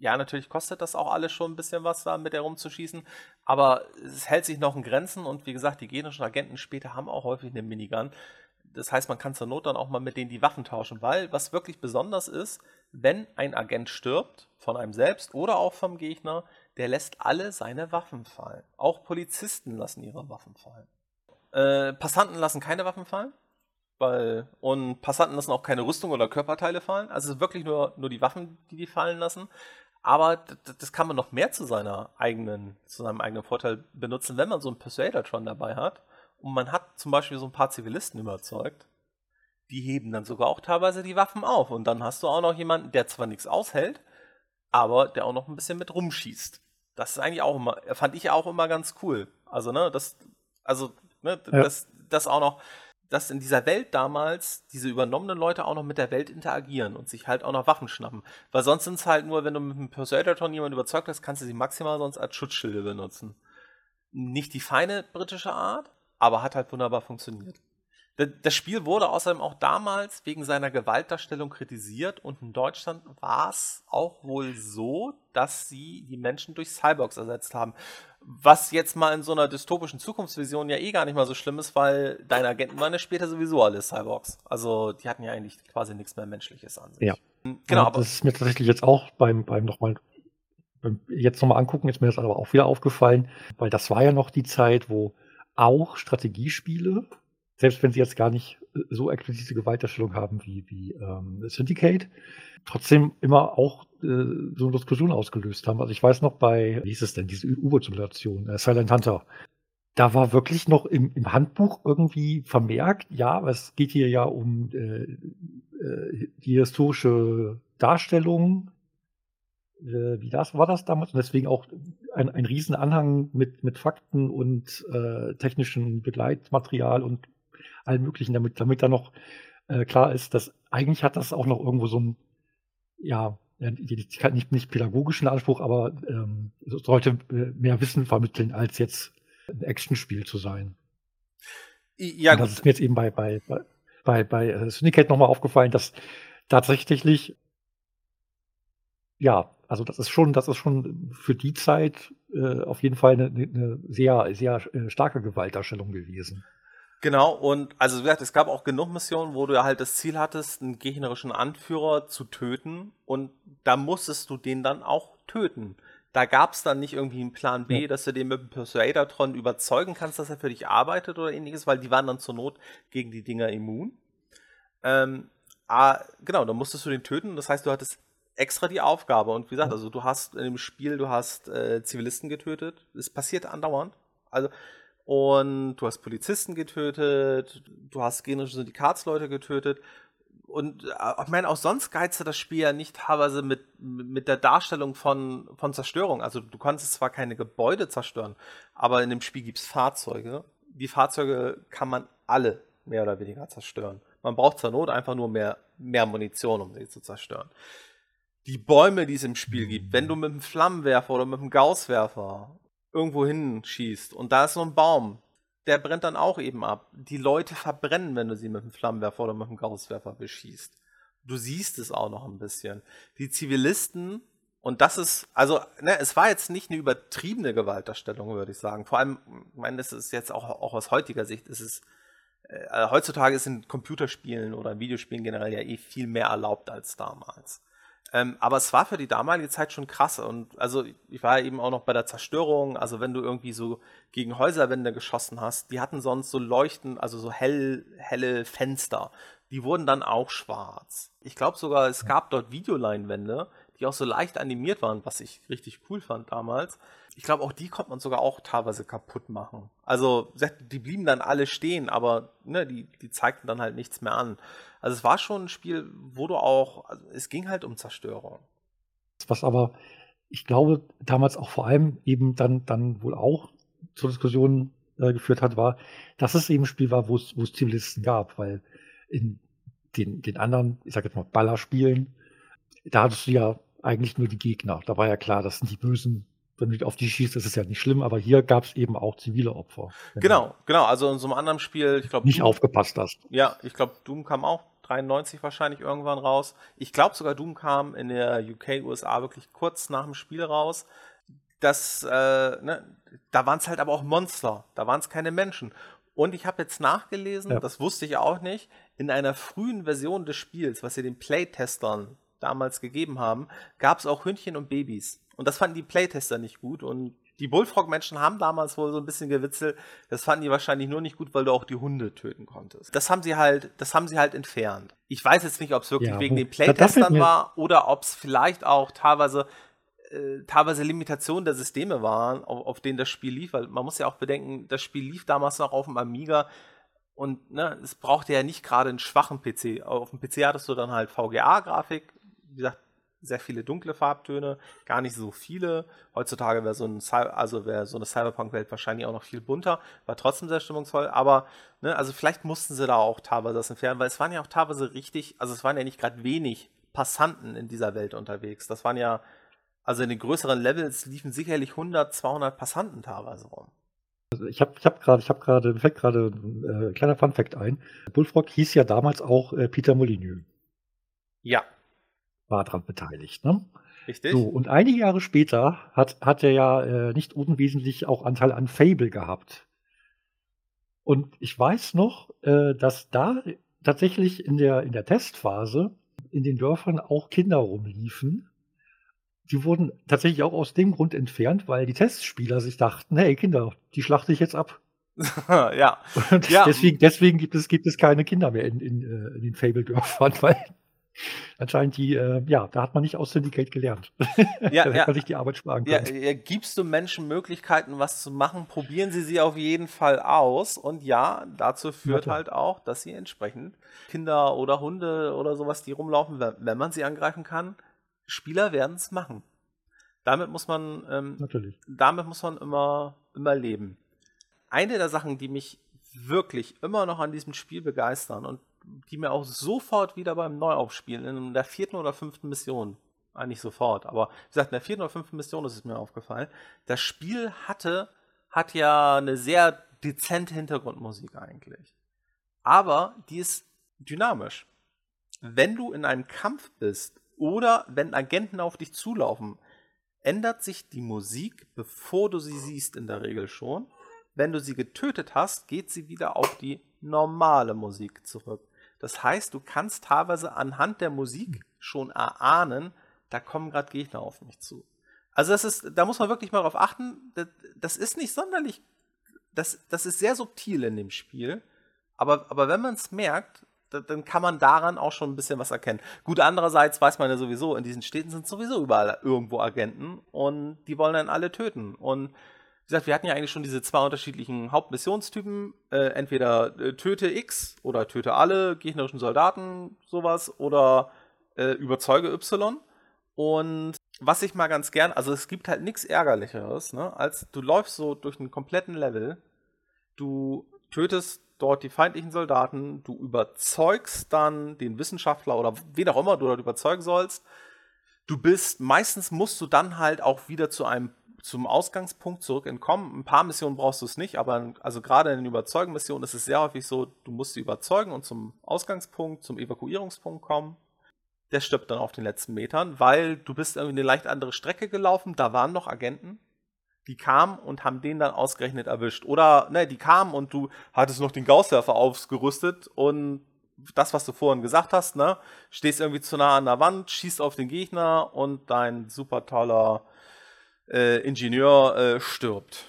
ja, natürlich kostet das auch alles schon ein bisschen was, da mit der rumzuschießen, aber es hält sich noch in Grenzen und wie gesagt, die genischen Agenten später haben auch häufig eine Minigun. Das heißt, man kann zur Not dann auch mal mit denen die Waffen tauschen, weil was wirklich besonders ist, wenn ein Agent stirbt, von einem selbst oder auch vom Gegner, der lässt alle seine Waffen fallen. Auch Polizisten lassen ihre Waffen fallen. Äh, Passanten lassen keine Waffen fallen. Weil, und Passanten lassen auch keine Rüstung oder Körperteile fallen. Also es ist wirklich nur, nur die Waffen, die die fallen lassen. Aber das, kann man noch mehr zu seiner eigenen, zu seinem eigenen Vorteil benutzen, wenn man so einen Persuader-Tron dabei hat. Und man hat zum Beispiel so ein paar Zivilisten überzeugt. die heben dann sogar auch teilweise die Waffen auf. Und dann hast du auch noch jemanden, der zwar nichts aushält, aber der auch noch ein bisschen mit rumschießt. Das ist eigentlich auch immer, fand ich auch immer ganz cool. Also, ne, das, also, ne, ja. das, das auch noch, dass in dieser Welt damals diese übernommenen Leute auch noch mit der Welt interagieren und sich halt auch noch Waffen schnappen. Weil sonst sind es halt nur, wenn du mit einem Persuadaton jemanden überzeugt hast, kannst du sie maximal sonst als Schutzschilde benutzen. Nicht die feine britische Art, aber hat halt wunderbar funktioniert. Das Spiel wurde außerdem auch damals wegen seiner Gewaltdarstellung kritisiert und in Deutschland war es auch wohl so, dass sie die Menschen durch Cyborgs ersetzt haben. Was jetzt mal in so einer dystopischen Zukunftsvision ja eh gar nicht mal so schlimm ist, weil deine Agenten waren ja später sowieso alle Cyborgs. Also die hatten ja eigentlich quasi nichts mehr Menschliches an sich. Ja. Genau, ja, das ist mir tatsächlich jetzt auch beim, beim nochmal jetzt nochmal angucken, ist mir das aber auch wieder aufgefallen, weil das war ja noch die Zeit, wo auch Strategiespiele selbst wenn sie jetzt gar nicht äh, so explizite Gewaltdarstellung haben wie, wie ähm, Syndicate, trotzdem immer auch äh, so eine Diskussion ausgelöst haben. Also ich weiß noch bei, wie hieß es denn, diese U-Boot-Simulation, äh, Silent Hunter, da war wirklich noch im, im, Handbuch irgendwie vermerkt, ja, es geht hier ja um äh, äh, die historische Darstellung, äh, wie das war das damals, und deswegen auch ein, ein Riesenanhang mit, mit Fakten und äh, technischem Begleitmaterial und allen möglichen, damit, damit da noch äh, klar ist, dass eigentlich hat das auch noch irgendwo so ein, ja, nicht, nicht pädagogischen Anspruch, aber ähm, sollte mehr Wissen vermitteln, als jetzt ein Actionspiel zu sein. Ja, Und das ist mir jetzt eben bei, bei, bei, bei äh, Syndicate nochmal aufgefallen, dass tatsächlich, ja, also das ist schon, das ist schon für die Zeit äh, auf jeden Fall eine, eine sehr, sehr äh, starke Gewaltdarstellung gewesen. Genau, und also wie gesagt, es gab auch genug Missionen, wo du ja halt das Ziel hattest, einen gegnerischen Anführer zu töten und da musstest du den dann auch töten. Da gab es dann nicht irgendwie einen Plan B, ja. dass du den mit dem Persuadertron überzeugen kannst, dass er für dich arbeitet oder ähnliches, weil die waren dann zur Not gegen die Dinger immun. Ähm, ah, genau, dann musstest du den töten. Das heißt, du hattest extra die Aufgabe. Und wie gesagt, also du hast in dem Spiel, du hast äh, Zivilisten getötet. Es passiert andauernd. Also und du hast Polizisten getötet, du hast generische Syndikatsleute getötet. Und äh, ich meine, auch sonst geizte das Spiel ja nicht teilweise mit, mit der Darstellung von, von Zerstörung. Also du konntest zwar keine Gebäude zerstören, aber in dem Spiel gibt es Fahrzeuge. Die Fahrzeuge kann man alle mehr oder weniger zerstören. Man braucht zur Not einfach nur mehr, mehr Munition, um sie zu zerstören. Die Bäume, die es im Spiel gibt, wenn du mit einem Flammenwerfer oder mit einem Gausswerfer irgendwo hinschießt und da ist so ein Baum, der brennt dann auch eben ab. Die Leute verbrennen, wenn du sie mit einem Flammenwerfer oder mit einem Gausswerfer beschießt. Du siehst es auch noch ein bisschen. Die Zivilisten, und das ist, also, ne, es war jetzt nicht eine übertriebene Gewaltdarstellung, würde ich sagen. Vor allem, ich meine, das ist jetzt auch, auch aus heutiger Sicht, ist es, äh, heutzutage ist in Computerspielen oder in Videospielen generell ja eh viel mehr erlaubt als damals. Ähm, aber es war für die damalige Zeit schon krass. Und also ich war eben auch noch bei der Zerstörung. Also wenn du irgendwie so gegen Häuserwände geschossen hast, die hatten sonst so leuchten, also so hell, helle Fenster. Die wurden dann auch schwarz. Ich glaube sogar, es gab dort Videoleinwände, die auch so leicht animiert waren, was ich richtig cool fand damals. Ich glaube, auch die konnte man sogar auch teilweise kaputt machen. Also die blieben dann alle stehen, aber ne, die, die zeigten dann halt nichts mehr an. Also es war schon ein Spiel, wo du auch, also es ging halt um Zerstörung. Was aber, ich glaube, damals auch vor allem eben dann, dann wohl auch zur Diskussion äh, geführt hat, war, dass es eben ein Spiel war, wo es, Zivilisten gab, weil in den, den anderen, ich sag jetzt mal, Ballerspielen, da hattest du ja eigentlich nur die Gegner. Da war ja klar, das sind die Bösen. Wenn du auf die schießt, ist es ja nicht schlimm, aber hier gab es eben auch zivile Opfer. Genau, genau. Also in so einem anderen Spiel, ich glaube. Nicht Doom, aufgepasst hast. Ja, ich glaube, Doom kam auch 93 wahrscheinlich irgendwann raus. Ich glaube sogar Doom kam in der UK, USA wirklich kurz nach dem Spiel raus. Das, äh, ne, da waren es halt aber auch Monster. Da waren es keine Menschen. Und ich habe jetzt nachgelesen, ja. das wusste ich auch nicht, in einer frühen Version des Spiels, was sie den Playtestern damals gegeben haben, gab es auch Hündchen und Babys. Und das fanden die Playtester nicht gut. Und die Bullfrog-Menschen haben damals wohl so ein bisschen gewitzelt. Das fanden die wahrscheinlich nur nicht gut, weil du auch die Hunde töten konntest. Das haben sie halt, das haben sie halt entfernt. Ich weiß jetzt nicht, ob es wirklich ja, wegen den Playtestern war oder ob es vielleicht auch teilweise äh, teilweise Limitationen der Systeme waren, auf, auf denen das Spiel lief, weil man muss ja auch bedenken, das Spiel lief damals noch auf dem Amiga und ne, es brauchte ja nicht gerade einen schwachen PC. Auf dem PC hattest du dann halt VGA-Grafik, wie gesagt, sehr viele dunkle Farbtöne, gar nicht so viele. Heutzutage wäre so, ein, also wär so eine Cyberpunk-Welt wahrscheinlich auch noch viel bunter, war trotzdem sehr stimmungsvoll, aber ne, also vielleicht mussten sie da auch teilweise das entfernen, weil es waren ja auch teilweise richtig, also es waren ja nicht gerade wenig Passanten in dieser Welt unterwegs. Das waren ja, also in den größeren Levels liefen sicherlich 100, 200 Passanten teilweise rum. Also ich habe ich hab gerade, ich habe gerade, fällt gerade ein äh, kleiner Fun Fact ein. Bullfrog hieß ja damals auch äh, Peter Molyneux. Ja, war daran beteiligt. Ne? Richtig. So, und einige Jahre später hat, hat er ja äh, nicht unwesentlich auch Anteil an Fable gehabt. Und ich weiß noch, äh, dass da tatsächlich in der, in der Testphase in den Dörfern auch Kinder rumliefen. Die wurden tatsächlich auch aus dem Grund entfernt, weil die Testspieler sich dachten, hey Kinder, die schlachte ich jetzt ab. ja. Und ja. Deswegen, deswegen gibt, es, gibt es keine Kinder mehr in, in, äh, in den Fable-Dörfern, weil anscheinend die, äh, ja, da hat man nicht aus Syndicate gelernt. Ja, da ja. man sich die Arbeit sparen ja, können. ja, gibst du Menschen Möglichkeiten, was zu machen, probieren sie sie auf jeden Fall aus. Und ja, dazu führt Ja, halt auch, dass sie entsprechend Kinder oder Hunde oder sowas, die rumlaufen, wenn wenn man sie angreifen kann, Spieler werden es machen. Damit muss man, ähm, Natürlich. damit muss man immer, immer leben. Eine der Sachen, die mich wirklich immer noch an diesem Spiel begeistern und die mir auch sofort wieder beim Neuaufspielen in der vierten oder fünften Mission, eigentlich sofort, aber wie gesagt, in der vierten oder fünften Mission ist es mir aufgefallen, das Spiel hatte, hat ja eine sehr dezente Hintergrundmusik eigentlich. Aber die ist dynamisch. Wenn du in einem Kampf bist oder wenn Agenten auf dich zulaufen, ändert sich die Musik, bevor du sie siehst, in der Regel schon. Wenn du sie getötet hast, geht sie wieder auf die normale Musik zurück. Das heißt, du kannst teilweise anhand der Musik schon erahnen, da kommen gerade Gegner auf mich zu. Also das ist, da muss man wirklich mal drauf achten. Das, das ist nicht sonderlich, das, das ist sehr subtil in dem Spiel. Aber, aber wenn man es merkt, da- dann kann man daran auch schon ein bisschen was erkennen. Gut, andererseits weiß man ja sowieso, in diesen Städten sind sowieso überall irgendwo Agenten und die wollen dann alle töten. Und gesagt, wir hatten ja eigentlich schon diese zwei unterschiedlichen Hauptmissionstypen. Äh, entweder äh, töte X oder töte alle gegnerischen Soldaten, sowas, oder äh, überzeuge Y. Und was ich mal ganz gern, also es gibt halt nichts Ärgerlicheres, ne, als du läufst so durch einen kompletten Level, du tötest dort die feindlichen Soldaten, du überzeugst dann den Wissenschaftler oder wen auch immer du dort überzeugen sollst. Du bist, meistens musst du dann halt auch wieder zu einem zum Ausgangspunkt zurück entkommen. Ein paar Missionen brauchst du es nicht, aber also gerade in den Überzeugen-Missionen ist es sehr häufig so, du musst sie überzeugen und zum Ausgangspunkt, zum Evakuierungspunkt kommen. Der stirbt dann auf den letzten Metern, weil du bist irgendwie eine leicht andere Strecke gelaufen, da waren noch Agenten, die kamen und haben den dann ausgerechnet erwischt. Oder, ne, die kamen und du hattest noch den Gausswerfer aufgerüstet und das, was du vorhin gesagt hast, ne, stehst irgendwie zu nah an der Wand, schießt auf den Gegner und dein super toller äh, Ingenieur äh, stirbt.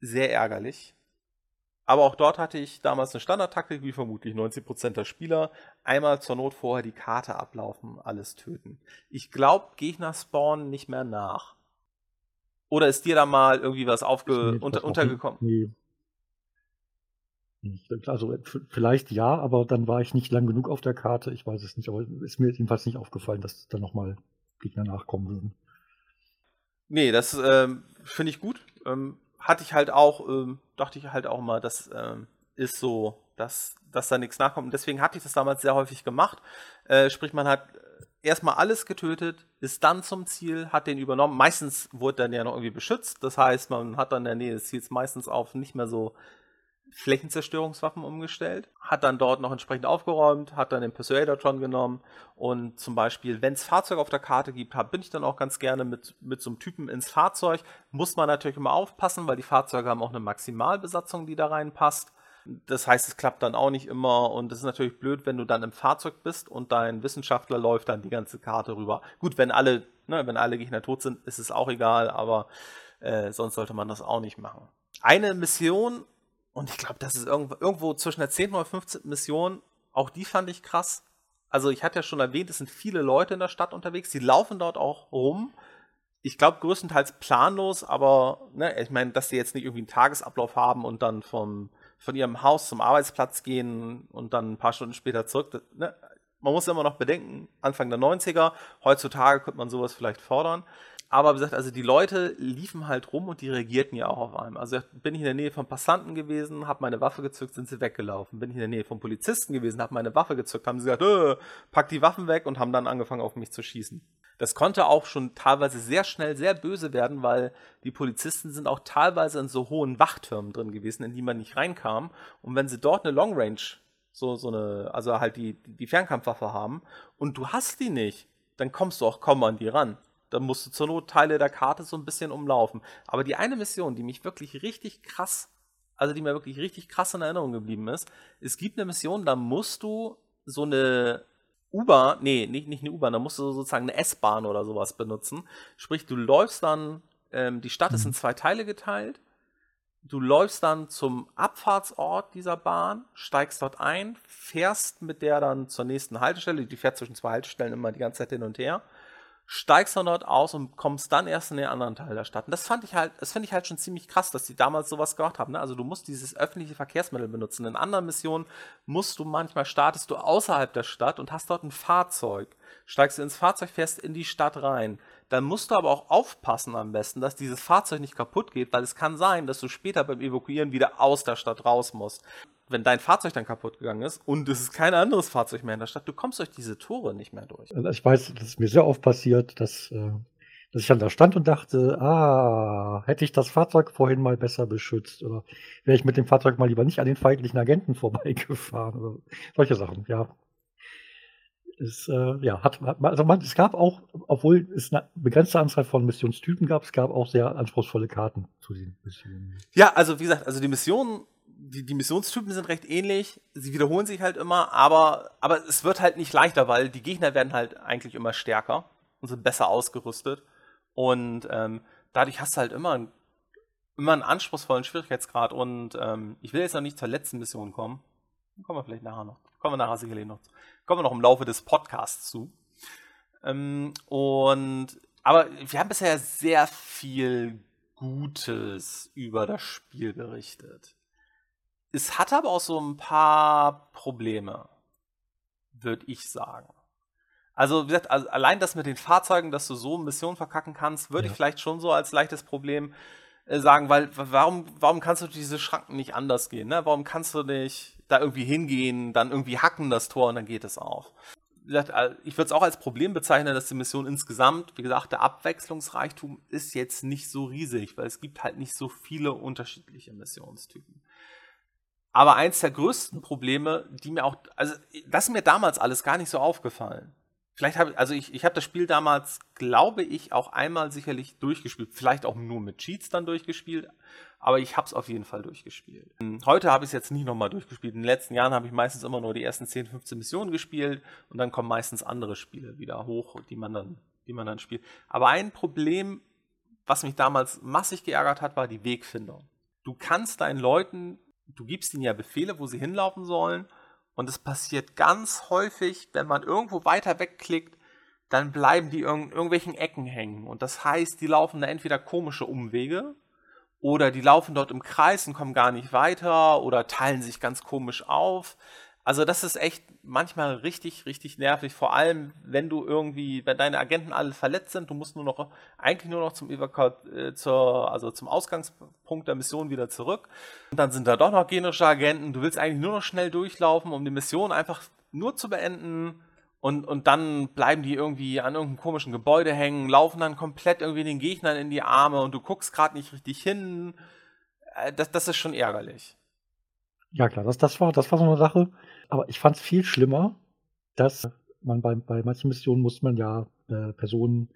Sehr ärgerlich. Aber auch dort hatte ich damals eine Standardtaktik, wie vermutlich 90% der Spieler. Einmal zur Not vorher die Karte ablaufen, alles töten. Ich glaube, Gegner spawnen nicht mehr nach. Oder ist dir da mal irgendwie was aufge unter, untergekommen? Nee. Also v- vielleicht ja, aber dann war ich nicht lang genug auf der Karte. Ich weiß es nicht, aber ist mir jedenfalls nicht aufgefallen, dass da nochmal Gegner nachkommen würden. Nee, das ähm, finde ich gut. Ähm, hatte ich halt auch, ähm, dachte ich halt auch mal, das ähm, ist so, dass, dass da nichts nachkommt. Und deswegen hatte ich das damals sehr häufig gemacht. Äh, sprich, man hat erstmal alles getötet, ist dann zum Ziel, hat den übernommen. Meistens wurde dann ja noch irgendwie beschützt. Das heißt, man hat dann in der Nähe des Ziels meistens auf nicht mehr so Flächenzerstörungswaffen umgestellt, hat dann dort noch entsprechend aufgeräumt, hat dann den Persuadertron genommen und zum Beispiel, wenn es Fahrzeuge auf der Karte gibt, hab, bin ich dann auch ganz gerne mit, mit so einem Typen ins Fahrzeug. Muss man natürlich immer aufpassen, weil die Fahrzeuge haben auch eine Maximalbesatzung, die da reinpasst. Das heißt, es klappt dann auch nicht immer und es ist natürlich blöd, wenn du dann im Fahrzeug bist und dein Wissenschaftler läuft dann die ganze Karte rüber. Gut, wenn alle, ne, wenn alle Gegner tot sind, ist es auch egal, aber äh, sonst sollte man das auch nicht machen. Eine Mission, und ich glaube, das ist irgendwo, irgendwo zwischen der 10. oder 15. Mission, auch die fand ich krass. Also ich hatte ja schon erwähnt, es sind viele Leute in der Stadt unterwegs, die laufen dort auch rum. Ich glaube, größtenteils planlos, aber ne, ich meine, dass sie jetzt nicht irgendwie einen Tagesablauf haben und dann vom von ihrem Haus zum Arbeitsplatz gehen und dann ein paar Stunden später zurück. Ne? Man muss immer noch bedenken, Anfang der 90er, heutzutage könnte man sowas vielleicht fordern. Aber wie gesagt, also die Leute liefen halt rum und die reagierten ja auch auf einem. Also bin ich in der Nähe von Passanten gewesen, habe meine Waffe gezückt, sind sie weggelaufen. Bin ich in der Nähe von Polizisten gewesen, habe meine Waffe gezückt, haben sie gesagt, äh, pack die Waffen weg und haben dann angefangen auf mich zu schießen. Das konnte auch schon teilweise sehr schnell sehr böse werden, weil die Polizisten sind auch teilweise in so hohen Wachtürmen drin gewesen, in die man nicht reinkam. Und wenn sie dort eine Long Range, so, so eine, also halt die, die Fernkampfwaffe haben und du hast die nicht, dann kommst du auch kaum an die ran dann musst du zur Not Teile der Karte so ein bisschen umlaufen. Aber die eine Mission, die mich wirklich richtig krass, also die mir wirklich richtig krass in Erinnerung geblieben ist, es gibt eine Mission, da musst du so eine U-Bahn, nee, nicht, nicht eine U-Bahn, da musst du sozusagen eine S-Bahn oder sowas benutzen. Sprich, du läufst dann, ähm, die Stadt ist in mhm. zwei Teile geteilt. Du läufst dann zum Abfahrtsort dieser Bahn, steigst dort ein, fährst mit der dann zur nächsten Haltestelle. Die fährt zwischen zwei Haltestellen immer die ganze Zeit hin und her steigst dann dort aus und kommst dann erst in den anderen Teil der Stadt. Und das fand ich halt, das finde ich halt schon ziemlich krass, dass die damals sowas gemacht haben. Ne? Also du musst dieses öffentliche Verkehrsmittel benutzen. In anderen Missionen musst du manchmal startest du außerhalb der Stadt und hast dort ein Fahrzeug. Steigst du ins Fahrzeug, fährst in die Stadt rein. Dann musst du aber auch aufpassen am besten, dass dieses Fahrzeug nicht kaputt geht, weil es kann sein, dass du später beim Evakuieren wieder aus der Stadt raus musst wenn dein Fahrzeug dann kaputt gegangen ist und es ist kein anderes Fahrzeug mehr in der Stadt, du kommst durch diese Tore nicht mehr durch. Also ich weiß, das ist mir sehr oft passiert, dass, äh, dass ich dann da stand und dachte, ah, hätte ich das Fahrzeug vorhin mal besser beschützt oder wäre ich mit dem Fahrzeug mal lieber nicht an den feindlichen Agenten vorbeigefahren oder solche Sachen, ja. Es, äh, ja, hat, also man, es gab auch, obwohl es eine begrenzte Anzahl von Missionstypen gab, es gab auch sehr anspruchsvolle Karten zu den Missionen. Ja, also wie gesagt, also die Missionen die, die Missionstypen sind recht ähnlich, sie wiederholen sich halt immer, aber, aber es wird halt nicht leichter, weil die Gegner werden halt eigentlich immer stärker und sind besser ausgerüstet. Und ähm, dadurch hast du halt immer, einen, immer einen anspruchsvollen Schwierigkeitsgrad. Und ähm, ich will jetzt noch nicht zur letzten Mission kommen. Kommen wir vielleicht nachher noch. Kommen wir nachher sicherlich noch. Kommen wir noch im Laufe des Podcasts zu. Ähm, und aber wir haben bisher sehr viel Gutes über das Spiel berichtet. Es hat aber auch so ein paar Probleme, würde ich sagen. Also, wie gesagt, also allein das mit den Fahrzeugen, dass du so eine Mission verkacken kannst, würde ja. ich vielleicht schon so als leichtes Problem äh, sagen, weil warum, warum kannst du diese Schranken nicht anders gehen? Ne? Warum kannst du nicht da irgendwie hingehen, dann irgendwie hacken das Tor und dann geht es auf? Gesagt, äh, ich würde es auch als Problem bezeichnen, dass die Mission insgesamt, wie gesagt, der Abwechslungsreichtum ist jetzt nicht so riesig, weil es gibt halt nicht so viele unterschiedliche Missionstypen. Aber eins der größten Probleme, die mir auch, also das ist mir damals alles gar nicht so aufgefallen. Vielleicht habe ich, also ich, ich habe das Spiel damals, glaube ich, auch einmal sicherlich durchgespielt. Vielleicht auch nur mit Cheats dann durchgespielt, aber ich habe es auf jeden Fall durchgespielt. Heute habe ich es jetzt nicht nochmal durchgespielt. In den letzten Jahren habe ich meistens immer nur die ersten 10, 15 Missionen gespielt und dann kommen meistens andere Spiele wieder hoch, die man dann, die man dann spielt. Aber ein Problem, was mich damals massig geärgert hat, war die Wegfindung. Du kannst deinen Leuten du gibst ihnen ja Befehle, wo sie hinlaufen sollen. Und es passiert ganz häufig, wenn man irgendwo weiter wegklickt, dann bleiben die in irgendwelchen Ecken hängen. Und das heißt, die laufen da entweder komische Umwege oder die laufen dort im Kreis und kommen gar nicht weiter oder teilen sich ganz komisch auf. Also das ist echt manchmal richtig, richtig nervig. Vor allem, wenn du irgendwie, wenn deine Agenten alle verletzt sind, du musst nur noch, eigentlich nur noch zum Evakuat, äh, zur, also zum Ausgangspunkt der Mission wieder zurück. Und dann sind da doch noch generische Agenten. Du willst eigentlich nur noch schnell durchlaufen, um die Mission einfach nur zu beenden. Und, und dann bleiben die irgendwie an irgendeinem komischen Gebäude hängen, laufen dann komplett irgendwie den Gegnern in die Arme und du guckst gerade nicht richtig hin. Äh, das, das ist schon ärgerlich. Ja klar, das, das, war, das war so eine Sache. Aber ich fand es viel schlimmer, dass man bei, bei manchen Missionen muss man ja äh, Personen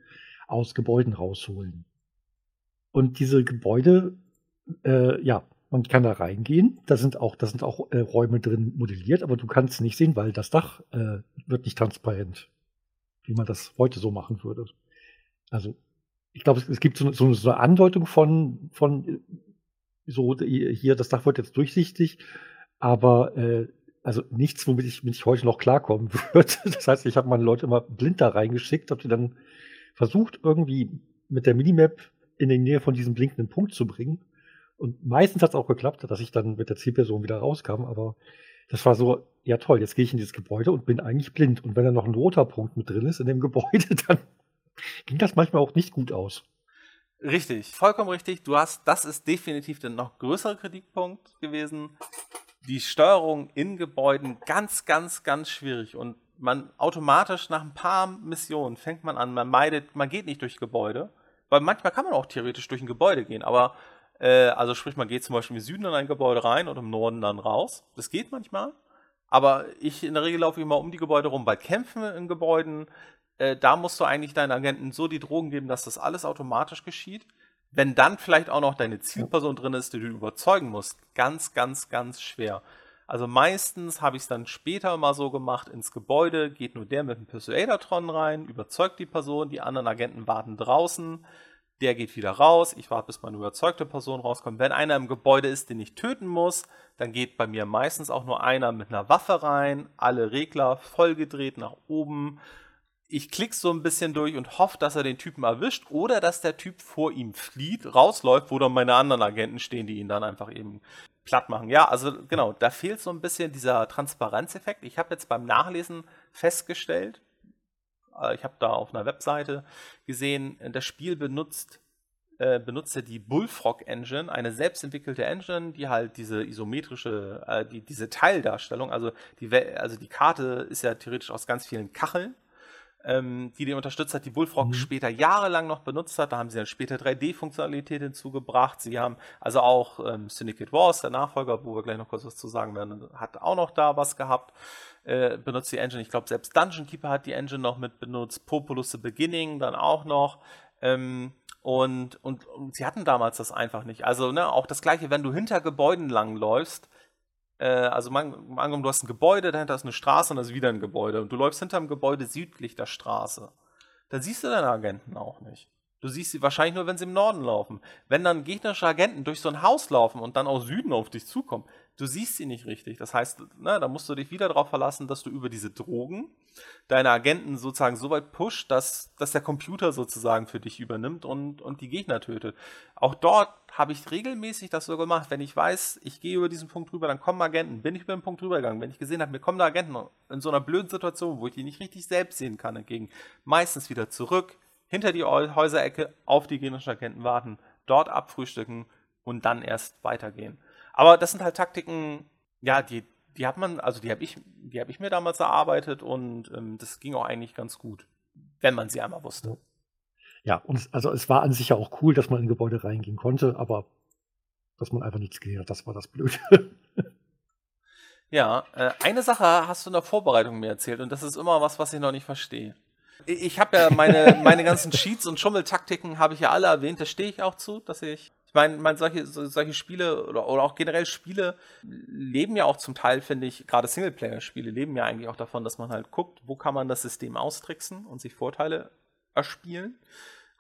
aus Gebäuden rausholen. Und diese Gebäude, äh, ja, man kann da reingehen. Da sind auch, da sind auch äh, Räume drin modelliert, aber du kannst nicht sehen, weil das Dach äh, wird nicht transparent, wie man das heute so machen würde. Also ich glaube, es, es, gibt so, so, so, eine Andeutung von, von so hier, das Dach wird jetzt durchsichtig, aber äh, also nichts, womit ich, womit ich heute noch klarkommen würde. Das heißt, ich habe meine Leute immer blind da reingeschickt, habe sie dann versucht, irgendwie mit der Minimap in die Nähe von diesem blinkenden Punkt zu bringen. Und meistens hat es auch geklappt, dass ich dann mit der Zielperson wieder rauskam, aber das war so, ja toll, jetzt gehe ich in dieses Gebäude und bin eigentlich blind. Und wenn da noch ein roter Punkt mit drin ist in dem Gebäude, dann ging das manchmal auch nicht gut aus. Richtig, vollkommen richtig. Du hast, das ist definitiv der noch größere Kritikpunkt gewesen. Die Steuerung in Gebäuden ganz, ganz, ganz schwierig und man automatisch nach ein paar Missionen fängt man an, man meidet, man geht nicht durch Gebäude, weil manchmal kann man auch theoretisch durch ein Gebäude gehen, aber äh, also sprich, man geht zum Beispiel im Süden in ein Gebäude rein und im Norden dann raus. Das geht manchmal. Aber ich in der Regel laufe ich immer um die Gebäude rum. Bei Kämpfen in Gebäuden, äh, da musst du eigentlich deinen Agenten so die Drogen geben, dass das alles automatisch geschieht. Wenn dann vielleicht auch noch deine Zielperson drin ist, die du überzeugen musst, ganz, ganz, ganz schwer. Also meistens habe ich es dann später mal so gemacht, ins Gebäude geht nur der mit dem Persuadertron rein, überzeugt die Person, die anderen Agenten warten draußen, der geht wieder raus, ich warte, bis meine überzeugte Person rauskommt. Wenn einer im Gebäude ist, den ich töten muss, dann geht bei mir meistens auch nur einer mit einer Waffe rein, alle Regler vollgedreht nach oben. Ich klicke so ein bisschen durch und hoffe, dass er den Typen erwischt oder dass der Typ vor ihm flieht, rausläuft, wo dann meine anderen Agenten stehen, die ihn dann einfach eben platt machen. Ja, also genau, da fehlt so ein bisschen dieser Transparenzeffekt. Ich habe jetzt beim Nachlesen festgestellt, äh, ich habe da auf einer Webseite gesehen, das Spiel benutzt äh, benutzt ja die Bullfrog Engine, eine selbstentwickelte Engine, die halt diese isometrische, äh, die, diese Teildarstellung, also die, also die Karte ist ja theoretisch aus ganz vielen Kacheln, ähm, die die unterstützt hat, die Bullfrog mhm. später jahrelang noch benutzt hat. Da haben sie dann später 3D-Funktionalität hinzugebracht. Sie haben also auch ähm, Syndicate Wars, der Nachfolger, wo wir gleich noch kurz was zu sagen werden, hat auch noch da was gehabt äh, benutzt die Engine. Ich glaube, selbst Dungeon Keeper hat die Engine noch mit benutzt. Populous The Beginning dann auch noch. Ähm, und, und, und, sie hatten damals das einfach nicht. Also, ne, auch das gleiche, wenn du hinter Gebäuden langläufst, äh, also man, angenommen, du hast ein Gebäude, dahinter ist eine Straße und da ist wieder ein Gebäude. Und du läufst hinter dem Gebäude südlich der Straße. Dann siehst du deine Agenten auch nicht. Du siehst sie wahrscheinlich nur, wenn sie im Norden laufen. Wenn dann gegnerische Agenten durch so ein Haus laufen und dann aus Süden auf dich zukommen, du siehst sie nicht richtig. Das heißt, na, da musst du dich wieder darauf verlassen, dass du über diese Drogen deine Agenten sozusagen so weit pusht, dass, dass der Computer sozusagen für dich übernimmt und, und die Gegner tötet. Auch dort habe ich regelmäßig das so gemacht. Wenn ich weiß, ich gehe über diesen Punkt drüber, dann kommen Agenten. Bin ich über den Punkt drüber gegangen. Wenn ich gesehen habe, mir kommen da Agenten in so einer blöden Situation, wo ich die nicht richtig selbst sehen kann, entgegen, meistens wieder zurück, hinter die Häuserecke, auf die gegnerischen Agenten warten, dort abfrühstücken und dann erst weitergehen. Aber das sind halt Taktiken, ja, die, die hat man, also die habe ich, die habe ich mir damals erarbeitet und ähm, das ging auch eigentlich ganz gut, wenn man sie einmal wusste. Ja, und es, also es war an sich ja auch cool, dass man in Gebäude reingehen konnte, aber dass man einfach nichts gesehen hat, das war das Blöde. ja, äh, eine Sache hast du in der Vorbereitung mir erzählt und das ist immer was, was ich noch nicht verstehe. Ich habe ja meine, meine ganzen Cheats und Schummeltaktiken habe ich ja alle erwähnt, da stehe ich auch zu, dass ich meine, mein, solche, solche Spiele oder, oder auch generell Spiele leben ja auch zum Teil, finde ich, gerade Singleplayer-Spiele leben ja eigentlich auch davon, dass man halt guckt, wo kann man das System austricksen und sich Vorteile erspielen.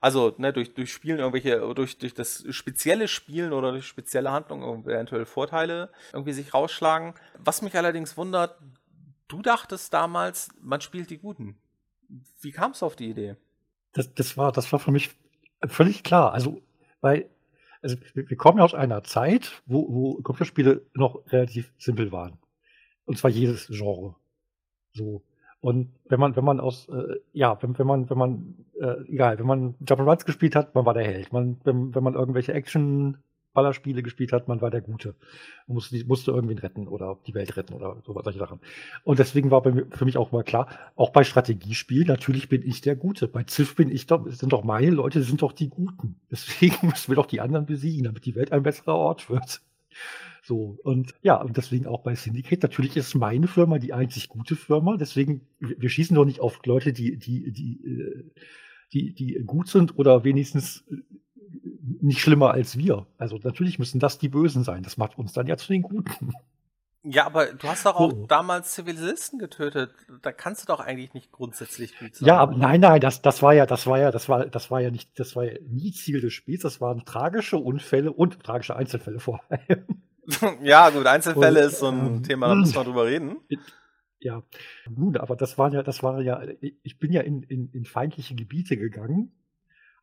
Also ne, durch, durch Spielen irgendwelche, durch, durch das spezielle Spielen oder durch spezielle Handlungen eventuell Vorteile irgendwie sich rausschlagen. Was mich allerdings wundert, du dachtest damals, man spielt die Guten. Wie kamst du auf die Idee? Das, das, war, das war für mich völlig klar. Also, weil also wir kommen ja aus einer Zeit, wo, wo Computerspiele noch relativ simpel waren. Und zwar jedes Genre. So. Und wenn man, wenn man aus, äh, ja, wenn, wenn man, wenn man, äh, egal, wenn man Jump'n'Runs gespielt hat, man war der Held. Man, wenn, wenn man irgendwelche Action Ballerspiele gespielt hat, man war der Gute. Man musste, musste irgendwen retten oder die Welt retten oder so, solche Sachen. Und deswegen war mir, für mich auch mal klar, auch bei Strategiespielen, natürlich bin ich der Gute. Bei Ziff bin ich doch, sind doch meine Leute, sind doch die Guten. Deswegen müssen wir doch die anderen besiegen, damit die Welt ein besserer Ort wird. So, und ja, und deswegen auch bei Syndicate. Natürlich ist meine Firma die einzig gute Firma. Deswegen, wir schießen doch nicht auf Leute, die, die, die, äh, die, die gut sind oder wenigstens nicht schlimmer als wir. Also natürlich müssen das die Bösen sein. Das macht uns dann ja zu den Guten. Ja, aber du hast doch auch oh. damals Zivilisten getötet. Da kannst du doch eigentlich nicht grundsätzlich gut sein. Ja, aber nein, nein, das, das war ja, das war ja, das war, das war ja nicht, das war ja nie Ziel des Spiels. Das waren tragische Unfälle und tragische Einzelfälle vor allem. ja, gut, Einzelfälle und, ist so ein ähm, Thema, da müssen wir drüber reden. Ja, nun, aber das war ja, das war ja, ich bin ja in, in, in feindliche Gebiete gegangen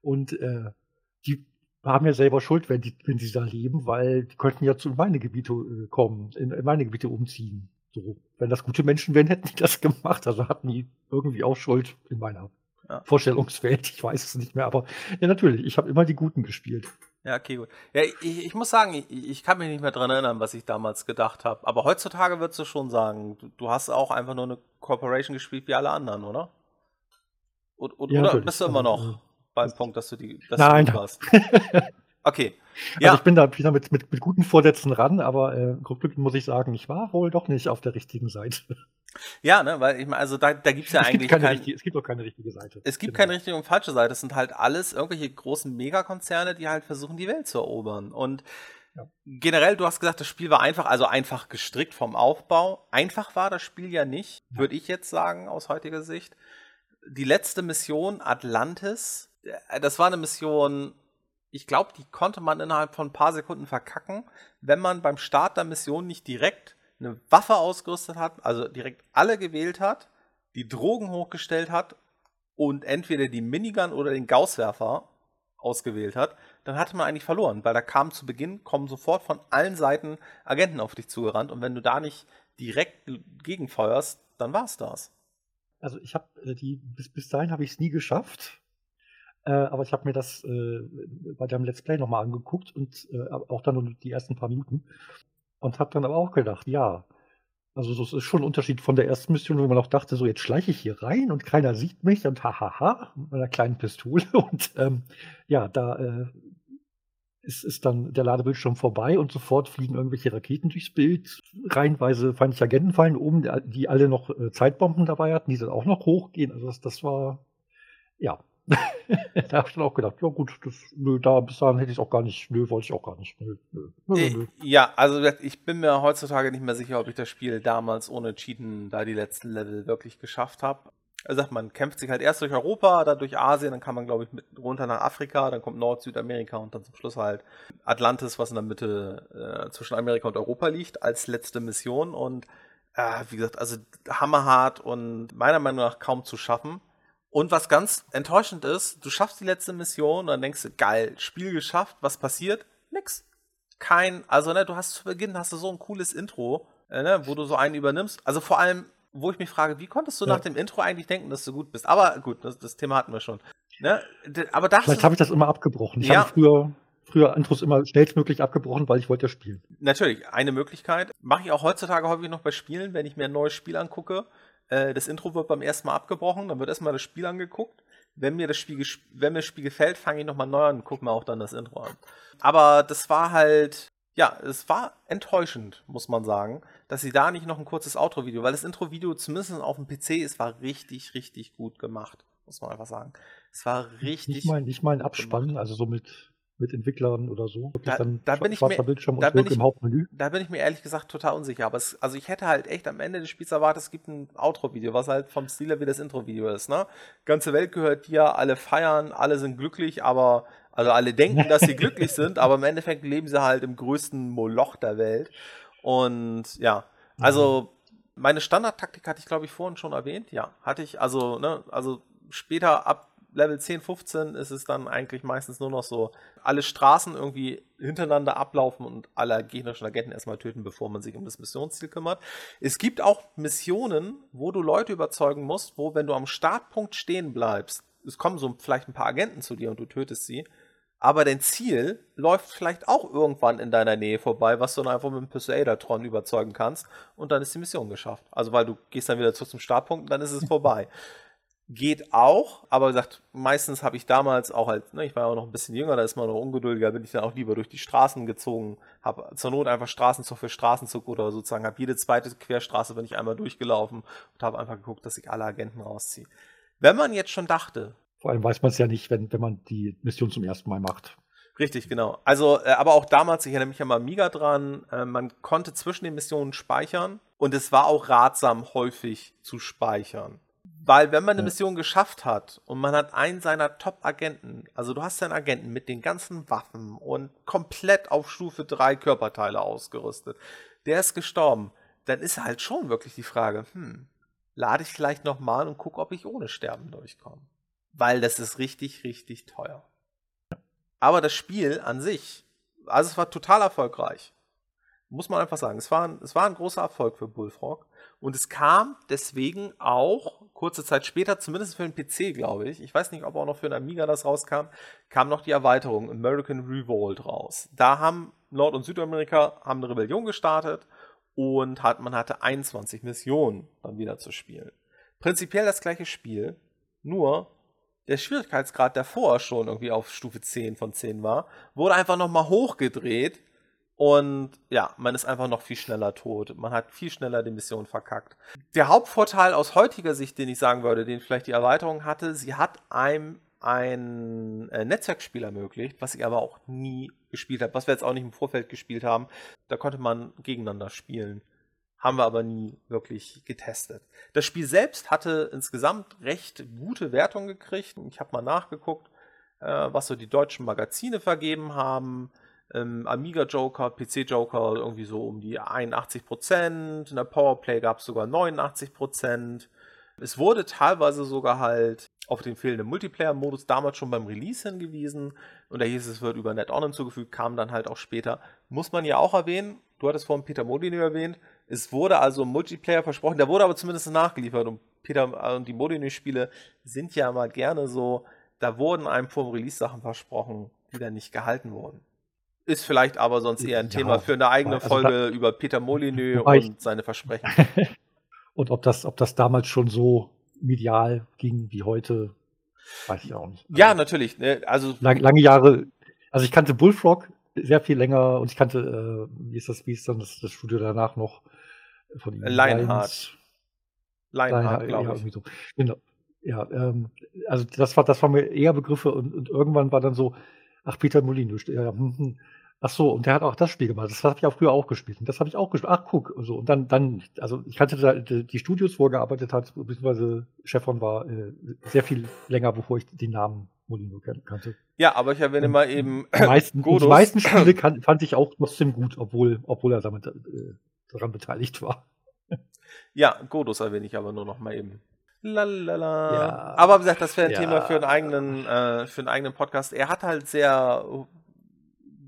und äh, die haben ja selber Schuld, wenn, die, wenn sie da leben, weil die könnten ja zu meine Gebiete äh, kommen, in, in meine Gebiete umziehen. So, wenn das gute Menschen wären, hätten die das gemacht. Also hatten die irgendwie auch Schuld in meiner ja. Vorstellungswelt. Ich weiß es nicht mehr, aber ja, natürlich, ich habe immer die Guten gespielt. Ja, okay, gut. Ja, ich, ich muss sagen, ich, ich, kann mich nicht mehr dran erinnern, was ich damals gedacht habe. Aber heutzutage würdest du schon sagen, du, du, hast auch einfach nur eine Corporation gespielt wie alle anderen, oder? Und, und, ja, oder bist du immer noch beim Punkt, dass du die dass Nein. Du warst? Okay. Ja. Also ich bin da wieder mit, mit, mit guten Vorsätzen ran, aber äh, rückblickend muss ich sagen, ich war wohl doch nicht auf der richtigen Seite. Ja, ne, weil ich meine, also da, da gibt's ja es eigentlich gibt keine kein, richtige, Es gibt auch keine richtige Seite. Es gibt genau. keine richtige und falsche Seite. Es sind halt alles irgendwelche großen Megakonzerne, die halt versuchen, die Welt zu erobern. Und ja. generell, du hast gesagt, das Spiel war einfach, also einfach gestrickt vom Aufbau. Einfach war das Spiel ja nicht, ja. würde ich jetzt sagen, aus heutiger Sicht. Die letzte Mission, Atlantis, äh, das war eine Mission, ich glaube, die konnte man innerhalb von ein paar Sekunden verkacken, wenn man beim Start der Mission nicht direkt eine Waffe ausgerüstet hat, also direkt alle gewählt hat, die Drogen hochgestellt hat und entweder die Minigun oder den Gausswerfer ausgewählt hat, dann hatte man eigentlich verloren, weil da kam zu Beginn, kommen sofort von allen Seiten Agenten auf dich zugerannt und wenn du da nicht direkt gegenfeuerst, dann war es das. Also ich habe äh, die, bis, bis dahin habe ich es nie geschafft. Äh, aber ich habe mir das äh, bei deinem Let's Play nochmal angeguckt und äh, auch dann nur die ersten paar Minuten. Und habe dann aber auch gedacht, ja, also das ist schon ein Unterschied von der ersten Mission, wo man auch dachte, so jetzt schleiche ich hier rein und keiner sieht mich und hahaha, mit einer kleinen Pistole. Und ähm, ja, da äh, ist, ist dann der Ladebildschirm vorbei und sofort fliegen irgendwelche Raketen durchs Bild. Reihenweise feindliche Agenten fallen oben, die alle noch äh, Zeitbomben dabei hatten, die dann auch noch hochgehen. Also das, das war, ja, da habe ich dann auch gedacht, ja gut, das, nö, da bis dahin hätte ich auch gar nicht, nö, wollte ich auch gar nicht. Nö, nö, nö, Ja, also ich bin mir heutzutage nicht mehr sicher, ob ich das Spiel damals ohne Cheaten da die letzten Level wirklich geschafft habe. Er sagt, man kämpft sich halt erst durch Europa, dann durch Asien, dann kann man, glaube ich, mit runter nach Afrika, dann kommt Nord, Südamerika und dann zum Schluss halt Atlantis, was in der Mitte äh, zwischen Amerika und Europa liegt, als letzte Mission. Und äh, wie gesagt, also hammerhart und meiner Meinung nach kaum zu schaffen. Und was ganz enttäuschend ist, du schaffst die letzte Mission und dann denkst du, geil, Spiel geschafft, was passiert? Nix. Kein, also ne, du hast zu Beginn hast du so ein cooles Intro, äh, ne, wo du so einen übernimmst. Also vor allem, wo ich mich frage, wie konntest du ja. nach dem Intro eigentlich denken, dass du gut bist? Aber gut, das, das Thema hatten wir schon. Ne? Aber Vielleicht habe ich das immer abgebrochen. Ich ja. habe früher früher Intros immer schnellstmöglich abgebrochen, weil ich wollte ja spielen. Natürlich, eine Möglichkeit. Mache ich auch heutzutage häufig noch bei Spielen, wenn ich mir ein neues Spiel angucke äh, das Intro wird beim ersten Mal abgebrochen, dann wird erstmal das Spiel angeguckt. Wenn mir das Spiel, wenn mir das Spiel gefällt, fange ich nochmal neu an und gucke mir auch dann das Intro an. Aber das war halt, ja, es war enttäuschend, muss man sagen, dass sie da nicht noch ein kurzes Outro-Video, weil das Intro-Video zumindest auf dem PC ist, war richtig, richtig gut gemacht, muss man einfach sagen. Es war richtig. Nicht mal, nicht mal ein Abspann, also so mit mit Entwicklern oder so? Da, da, bin ich mir, da, bin ich, da bin ich mir ehrlich gesagt total unsicher. Aber es, also ich hätte halt echt am Ende des Spiels erwartet, es gibt ein Outro-Video, was halt vom Stil wie das Intro-Video ist. Ne? Ganze Welt gehört dir, alle feiern, alle sind glücklich, aber also alle denken, dass sie glücklich sind, aber im Endeffekt leben sie halt im größten Moloch der Welt. Und ja, also meine Standardtaktik hatte ich, glaube ich, vorhin schon erwähnt. Ja, hatte ich. Also, ne, also später ab Level 10, 15 ist es dann eigentlich meistens nur noch so, alle Straßen irgendwie hintereinander ablaufen und alle gegnerischen Agenten erstmal töten, bevor man sich um das Missionsziel kümmert. Es gibt auch Missionen, wo du Leute überzeugen musst, wo, wenn du am Startpunkt stehen bleibst, es kommen so vielleicht ein paar Agenten zu dir und du tötest sie, aber dein Ziel läuft vielleicht auch irgendwann in deiner Nähe vorbei, was du dann einfach mit dem Persuader-Tron überzeugen kannst und dann ist die Mission geschafft. Also weil du gehst dann wieder zurück zum Startpunkt und dann ist es vorbei. Geht auch, aber wie gesagt, meistens habe ich damals auch halt, ne, ich war ja auch noch ein bisschen jünger, da ist man noch ungeduldiger, bin ich dann auch lieber durch die Straßen gezogen, habe zur Not einfach Straßenzug für Straßenzug oder sozusagen habe jede zweite Querstraße bin ich einmal durchgelaufen und habe einfach geguckt, dass ich alle Agenten rausziehe. Wenn man jetzt schon dachte. Vor allem weiß man es ja nicht, wenn, wenn man die Mission zum ersten Mal macht. Richtig, genau. Also, äh, aber auch damals, ich erinnere mich ja mal Miga dran, äh, man konnte zwischen den Missionen speichern und es war auch ratsam, häufig zu speichern. Weil wenn man eine Mission geschafft hat und man hat einen seiner Top-Agenten, also du hast einen Agenten mit den ganzen Waffen und komplett auf Stufe 3 Körperteile ausgerüstet, der ist gestorben, dann ist halt schon wirklich die Frage, hm, lade ich vielleicht nochmal und gucke, ob ich ohne Sterben durchkomme. Weil das ist richtig, richtig teuer. Aber das Spiel an sich, also es war total erfolgreich. Muss man einfach sagen. Es war, ein, es war ein großer Erfolg für Bullfrog. Und es kam deswegen auch kurze Zeit später, zumindest für den PC, glaube ich, ich weiß nicht, ob auch noch für den Amiga das rauskam, kam noch die Erweiterung American Revolt raus. Da haben Nord- und Südamerika haben eine Rebellion gestartet und hat, man hatte 21 Missionen dann wieder zu spielen. Prinzipiell das gleiche Spiel, nur der Schwierigkeitsgrad, der vorher schon irgendwie auf Stufe 10 von 10 war, wurde einfach nochmal hochgedreht und ja, man ist einfach noch viel schneller tot. Man hat viel schneller die Mission verkackt. Der Hauptvorteil aus heutiger Sicht, den ich sagen würde, den vielleicht die Erweiterung hatte, sie hat einem ein äh, Netzwerkspiel ermöglicht, was ich aber auch nie gespielt habe, was wir jetzt auch nicht im Vorfeld gespielt haben. Da konnte man gegeneinander spielen. Haben wir aber nie wirklich getestet. Das Spiel selbst hatte insgesamt recht gute Wertungen gekriegt. Ich habe mal nachgeguckt, äh, was so die deutschen Magazine vergeben haben ähm, Amiga Joker, PC Joker irgendwie so um die 81 Prozent, in der Powerplay gab es sogar 89 Prozent. Es wurde teilweise sogar halt auf den fehlenden Multiplayer-Modus damals schon beim Release hingewiesen und da hieß es, wird über NetOn hinzugefügt, kam dann halt auch später. Muss man ja auch erwähnen, du hattest vorhin Peter Molyneux erwähnt, es wurde also Multiplayer versprochen, der wurde aber zumindest nachgeliefert und Peter und die Molyneux-Spiele sind ja mal gerne so, da wurden einem vor dem Release Sachen versprochen, die dann nicht gehalten wurden. Ist vielleicht aber sonst eher ein ja, Thema für eine eigene also Folge über Peter Molyneux und seine Versprechen. und ob das, ob das damals schon so medial ging wie heute, weiß ich auch nicht. Ja, also, natürlich. Ne? Also lang, lange Jahre. Also ich kannte Bullfrog sehr viel länger und ich kannte, äh, wie ist das, wie ist dann das, das Studio danach noch von Lionheart. Lionheart, glaube ich. So. Genau. Ja, ähm, also das war, das war mir eher Begriffe und, und irgendwann war dann so, ach, Peter Molyneux, ja, hm, hm. Ach so, und der hat auch das Spiel gemacht. Das habe ich auch früher auch gespielt. Und das habe ich auch gespielt. Ach, guck. Und, so. und dann, dann, also ich kannte da, die Studios, wo er gearbeitet hat, beziehungsweise Chef von war, äh, sehr viel länger, bevor ich den Namen Molino kannte. Ja, aber ich erwähne mal eben. Die meisten, die meisten Spiele kann, fand ich auch trotzdem gut, obwohl, obwohl er damit, äh, daran beteiligt war. Ja, Godus erwähne ich aber nur noch mal eben. Lalala. Ja. Aber wie gesagt, das wäre ein ja. Thema für einen eigenen, äh, für einen eigenen Podcast. Er hat halt sehr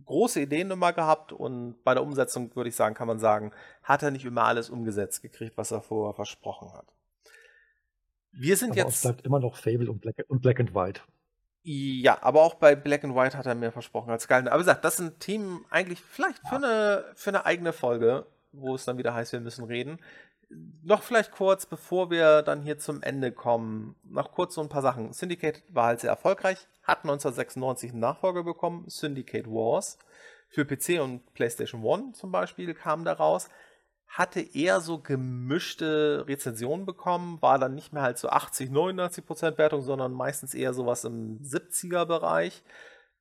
große Ideen immer gehabt und bei der Umsetzung würde ich sagen, kann man sagen, hat er nicht immer alles umgesetzt gekriegt, was er vorher versprochen hat. Wir sind aber jetzt. Es bleibt immer noch Fable und Black, und Black and White. Ja, aber auch bei Black and White hat er mehr versprochen als Skyline. Aber wie gesagt, das sind Themen eigentlich vielleicht für, ja. eine, für eine eigene Folge, wo es dann wieder heißt, wir müssen reden noch vielleicht kurz, bevor wir dann hier zum Ende kommen, noch kurz so ein paar Sachen. Syndicate war halt sehr erfolgreich, hat 1996 einen Nachfolger bekommen, Syndicate Wars. Für PC und PlayStation 1 zum Beispiel kam da raus. Hatte eher so gemischte Rezensionen bekommen, war dann nicht mehr halt so 80, 89 Prozent Wertung, sondern meistens eher sowas im 70er Bereich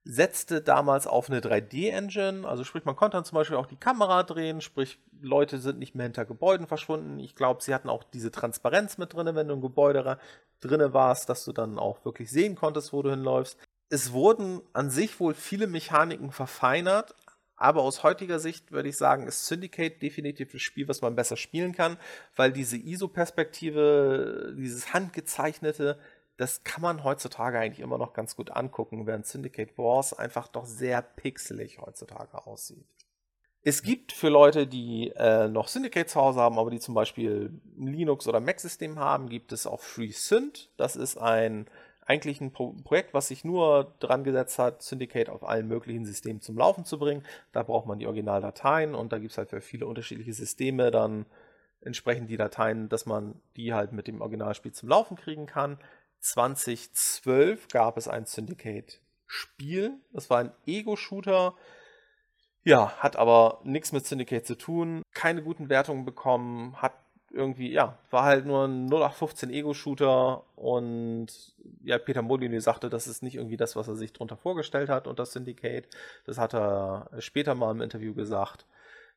setzte damals auf eine 3D-Engine, also sprich, man konnte dann zum Beispiel auch die Kamera drehen, sprich, Leute sind nicht mehr hinter Gebäuden verschwunden. Ich glaube, sie hatten auch diese Transparenz mit drin, wenn du im Gebäude drinne warst, dass du dann auch wirklich sehen konntest, wo du hinläufst. Es wurden an sich wohl viele Mechaniken verfeinert, aber aus heutiger Sicht würde ich sagen, ist Syndicate definitiv ein Spiel, was man besser spielen kann, weil diese ISO-Perspektive, dieses handgezeichnete, das kann man heutzutage eigentlich immer noch ganz gut angucken, während Syndicate Wars einfach doch sehr pixelig heutzutage aussieht. Es gibt für Leute, die äh, noch Syndicate zu Hause haben, aber die zum Beispiel ein Linux- oder Mac-System haben, gibt es auch FreeSynth. Das ist ein eigentlich ein Pro Projekt, was sich nur dran gesetzt hat, Syndicate auf allen möglichen Systemen zum Laufen zu bringen. Da braucht man die Originaldateien und da gibt es halt für viele unterschiedliche Systeme dann entsprechend die Dateien, dass man die halt mit dem Originalspiel zum Laufen kriegen kann. 2012 gab es ein Syndicate-Spiel. Das war ein Ego-Shooter. Ja, hat aber nichts mit Syndicate zu tun. Keine guten Wertungen bekommen. Hat irgendwie, ja, war halt nur ein 0815 Ego-Shooter. Und ja, Peter Molyneux sagte, das ist nicht irgendwie das, was er sich darunter vorgestellt hat unter Syndicate. Das hat er später mal im Interview gesagt.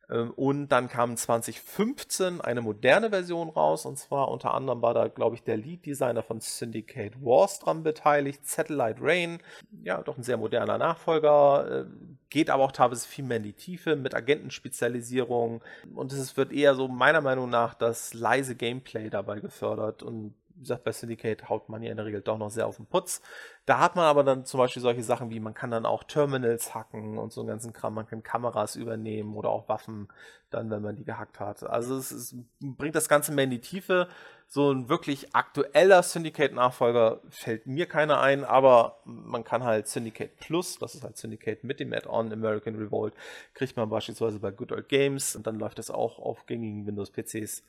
Ähm, und dann kam 2015 eine moderne Version raus, und zwar unter anderem war da, glaube ich, der Lead-Designer von Syndicate Wars dran beteiligt, Satellite Rain. Ja, doch ein sehr moderner Nachfolger, äh, geht aber auch teilweise viel mehr in die Tiefe mit Agentenspezialisierung. Und es wird eher so meiner Meinung nach das leise Gameplay dabei gefördert und wie gesagt, bei Syndicate haut man ja in der Regel doch noch sehr auf den Putz. Da hat man aber dann zum Beispiel solche Sachen wie, man kann dann auch Terminals hacken und so einen ganzen Kram, man kann Kameras übernehmen oder auch Waffen dann, wenn man die gehackt hat. Also es, es bringt das Ganze mehr in die Tiefe. So ein wirklich aktueller Syndicate-Nachfolger fällt mir keiner ein, aber man kann halt Syndicate Plus, das ist halt Syndicate mit dem Add-on American Revolt, kriegt man beispielsweise bei Good Old Games und dann läuft das auch auf gängigen Windows-PCs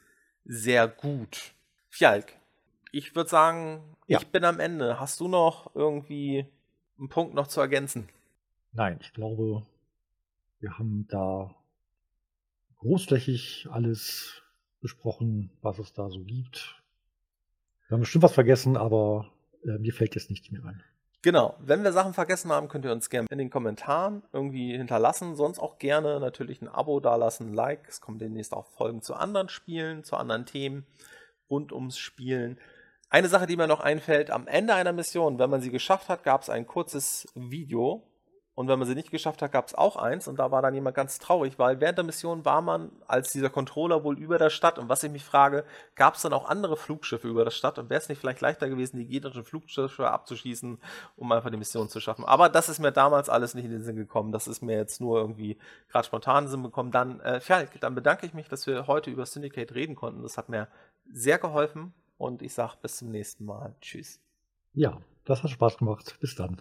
sehr gut. Fjalk, ich würde sagen, ja. ich bin am Ende. Hast du noch irgendwie einen Punkt noch zu ergänzen? Nein, ich glaube, wir haben da großflächig alles besprochen, was es da so gibt. Wir haben bestimmt was vergessen, aber äh, mir fällt jetzt nichts mehr ein. Genau, wenn wir Sachen vergessen haben, könnt ihr uns gerne in den Kommentaren irgendwie hinterlassen. Sonst auch gerne natürlich ein Abo dalassen, ein Like. Es kommen demnächst auch Folgen zu anderen Spielen, zu anderen Themen rund ums Spielen. Eine Sache, die mir noch einfällt, am Ende einer Mission, wenn man sie geschafft hat, gab es ein kurzes Video. Und wenn man sie nicht geschafft hat, gab es auch eins. Und da war dann jemand ganz traurig, weil während der Mission war man als dieser Controller wohl über der Stadt. Und was ich mich frage, gab es dann auch andere Flugschiffe über der Stadt? Und wäre es nicht vielleicht leichter gewesen, die gegnerischen Flugschiffe abzuschießen, um einfach die Mission zu schaffen? Aber das ist mir damals alles nicht in den Sinn gekommen. Das ist mir jetzt nur irgendwie gerade spontan in den Sinn gekommen. Dann, äh, Falk, dann bedanke ich mich, dass wir heute über Syndicate reden konnten. Das hat mir sehr geholfen und ich sage bis zum nächsten Mal. Tschüss. Ja, das hat Spaß gemacht. Bis dann.